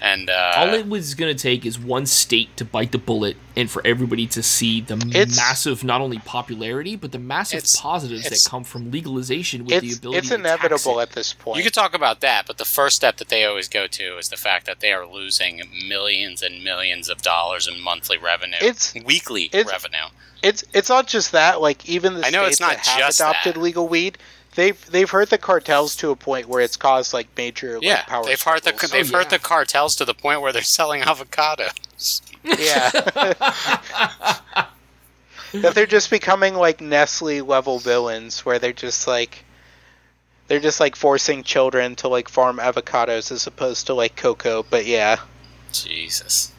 And uh, All it was going to take is one state to bite the bullet and for everybody to see the massive, not only popularity, but the massive It's- positives that come from legalization with the ability it's to tax inevitable it. at this point. you could talk about that, but the first step that they always go to is the fact that they are losing millions and millions of dollars in monthly revenue, It's- weekly it's- revenue. It's it's not just that. Like even the I know states it's not that have just adopted that. legal weed, they've they've hurt the cartels to a point where it's caused like major like, Yeah, power. they've hurt the struggles. they've Oh, hurt the cartels to the point where they're selling avocados. yeah. that they're just becoming like Nestle level villains, where they're just like they're just like forcing children to like farm avocados as opposed to like cocoa. But yeah. Jesus.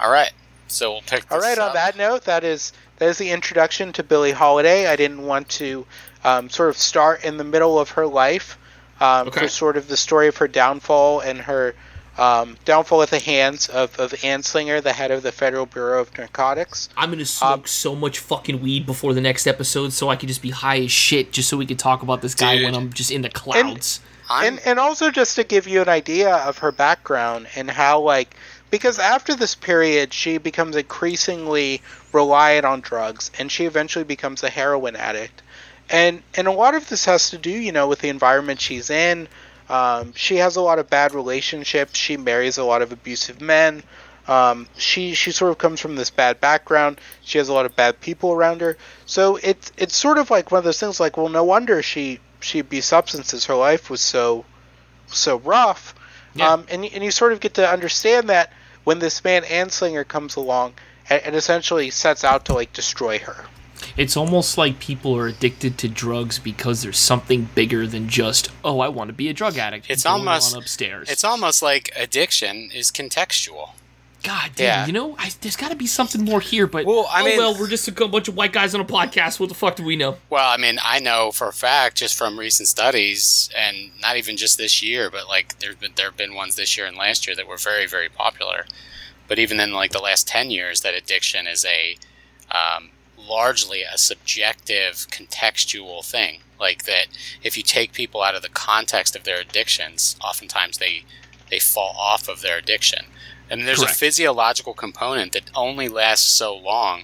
All right, so we'll pick. All this right. up. On that note, that is that is the introduction to Billie Holiday. I didn't want to um, sort of start in the middle of her life um, Okay. for sort of the story of her downfall and her um, downfall at the hands of of Anslinger, the head of the Federal Bureau of Narcotics. I'm gonna smoke so much fucking weed before the next episode, so I can just be high as shit, just so we can talk about this guy Dude. when I'm just in the clouds. I'm, and and also just to give you an idea of her background and how like because after this period she becomes increasingly reliant on drugs and she eventually becomes a heroin addict and and a lot of this has to do you know with the environment she's in. Um, she has a lot of bad relationships. She marries a lot of abusive men. Um, she she sort of comes from this bad background. She has a lot of bad people around her. So it's it's sort of like one of those things like well no wonder she she abused substances. Her life was so so rough. Yeah. um, and, and you sort of get to understand that when this man Anslinger comes along and, and essentially sets out to like destroy her It's almost like people are addicted to drugs because there's something bigger than just, oh, I want to be a drug addict. It's almost- upstairs. it's almost like addiction is contextual. God damn, Yeah. you know, I, there's got to be something more here. But Well, I oh mean- well, we're just a bunch of white guys on a podcast. What the fuck do we know? Well, I mean, I know for a fact just from recent studies, and not even just this year, but like there's been there have been ones this year and last year that were very very popular. But even in like the last ten years, that addiction is a um, largely a subjective, contextual thing. Like that, if you take people out of the context of their addictions, oftentimes they they fall off of their addiction. And there's Correct. a physiological component that only lasts so long.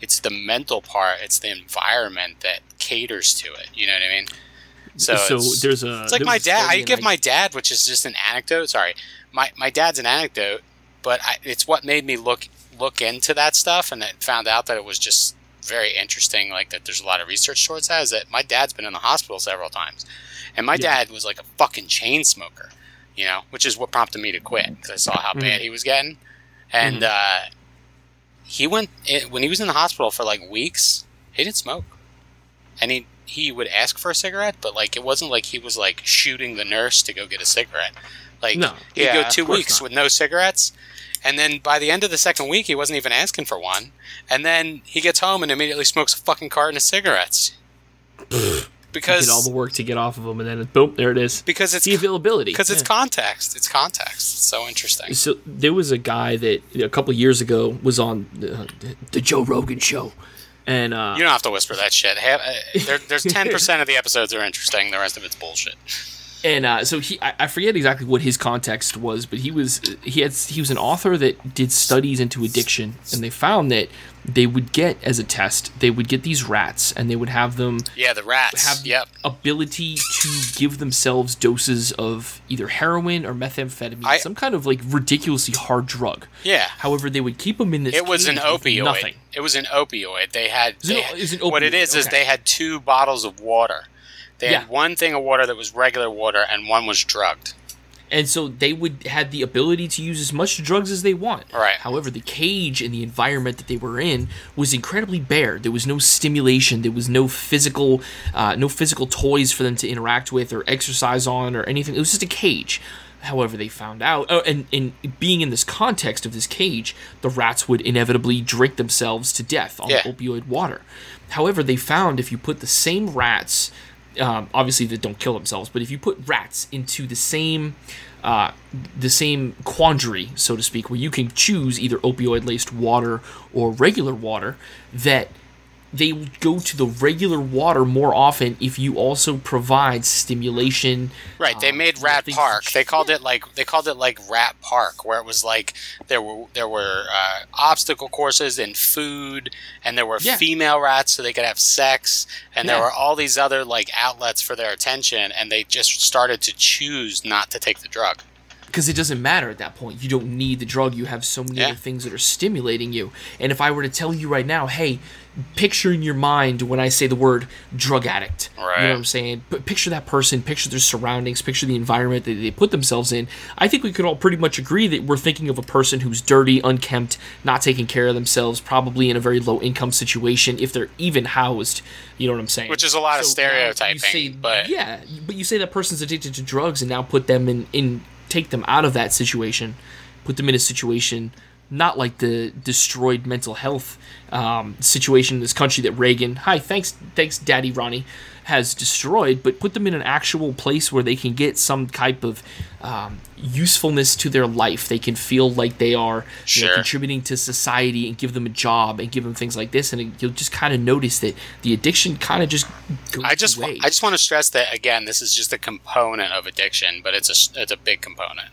It's the mental part. It's the environment that caters to it. You know what I mean? So, it's, there's a. it's like my dad. I give my dad, which is just an anecdote. Sorry, my my dad's an anecdote, but I, it's what made me look look into that stuff, and then found out that it was just very interesting. Like that, there's a lot of research towards that. Is that my dad's been in the hospital several times, and my Yeah. dad was like a fucking chain smoker, you know, which is what prompted me to quit because I saw how Mm-hmm. bad he was getting, and uh, he went when he was in the hospital for like weeks. He didn't smoke, and he he would ask for a cigarette, but like it wasn't like he was like shooting the nurse to go get a cigarette. Like No. he'd Yeah, go two weeks not. with no cigarettes, and then by the end of the second week, he wasn't even asking for one. And then he gets home and immediately smokes a fucking carton of cigarettes. because he did all the work to get off of them, and then boom, there it is. because it's the availability. because it's Yeah. context. It's context. It's so interesting. So there was a guy that a couple years ago was on the, the Joe Rogan show, and uh, You don't have to whisper that shit. Have, uh, there, there's ten percent of the episodes are interesting. The rest of it's bullshit. And uh, so he I, I forget exactly what his context was, but he was he had he was an author that did studies into addiction, and they found that they would get as a test they would get these rats and they would have them Yeah, the rats. have the yep. ability to give themselves doses of either heroin or methamphetamine, I- some kind of like ridiculously hard drug. Yeah. However, they would keep them in this. It was an opioid. Nothing. It was an opioid. They had they- it what it is is is they had two bottles of water. They Yeah. had one thing of water that was regular water, and one was drugged. and so they would had the ability to use as much drugs as they want. Right. However, the cage and the environment that they were in was incredibly bare. There was no stimulation. There was no physical, uh, no physical toys for them to interact with or exercise on or anything. It was just a cage. However, they found out, oh, and, and being in this context of this cage, the rats would inevitably drink themselves to death on Yeah. opioid water. However, they found if you put the same rats um, obviously that don't kill themselves, but if you put rats into the same uh, the same quandary, so to speak, where you can choose either opioid laced water or regular water, that they go to the regular water more often if you also provide stimulation. Right, they um, made Rat Park. They called it like they called it like Rat Park, where it was like there were there were uh, obstacle courses and food, and there were Yeah. female rats so they could have sex, and there were all these other like outlets for their attention, and they just started to choose not to take the drug. because it doesn't matter at that point. You don't need the drug. You have so many Yeah. other things that are stimulating you. And if I were to tell you right now, hey, picture in your mind when I say the word drug addict. Right. You know what I'm saying? But picture that person, picture their surroundings, picture the environment that they put themselves in. I think we could all pretty much agree that we're thinking of a person who's dirty, unkempt, not taking care of themselves, probably in a very low income situation if they're even housed. You know what I'm saying? Which is a lot of So you stereotyping, say- but- yeah, but you say that person's addicted to drugs and now put them in in take them out of that situation, put them in a situation not like the destroyed mental health um, situation in this country that Reagan, hi, thanks, thanks, Daddy Ronnie, has destroyed, but put them in an actual place where they can get some type of um, usefulness to their life. They can feel like they are you know, contributing to society and give them a job and give them things like this, and it- you'll just kind of notice that the addiction kind of just goes I just away. I just want to stress that again, this is just a component of addiction, but it's a it's a big component.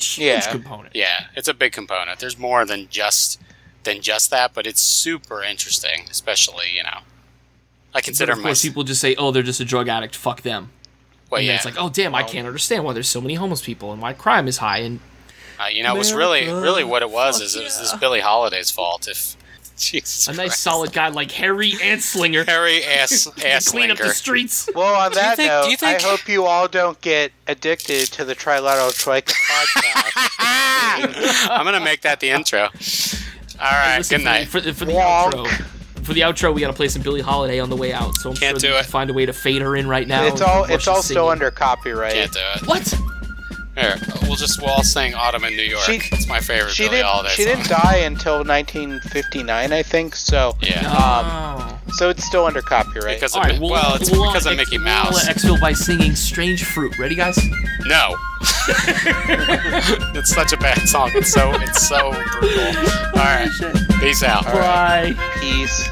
Huge Yeah. component. Yeah, it's a big component. There's more than just than just that, but it's super interesting, especially you know. I But consider of course, my people just say, "Oh, they're just a drug addict. Fuck them." well, and yeah. it's like, "Oh, damn, I can't understand why there's so many homeless people and why crime is high." And Uh, you know, it was really, really what it was is it was this yeah. Billie Holiday's fault. If Jesus, a nice Christ. solid guy like Harry Anslinger Harry ass can ass clean up the streets. Well, on that think- note, think- I hope you all don't get addicted to the Trilateral Troika podcast. I'm gonna make that the intro. All right, Listen, good night. For, for, for the Wonk. outro, for the outro, we got to play some Billie Holiday on the way out. So I'm Can't sure do we it. find a way to fade her in right now. it's all it's all still under copyright. Can't do it. What? Here, we'll just we'll all sing "Autumn in New York." She- it's my favorite She Billie didn't Holiday she song. didn't die until 1959, I think. So Yeah, Oh. so it's still under copyright. because of right, Mi- we'll, well, it's we'll uh, because of ex- Mickey we'll uh, Mouse. exfil by singing "Strange Fruit." Ready, guys? No, it's such a bad song. It's so it's so brutal. All right, peace out. Bye. Peace.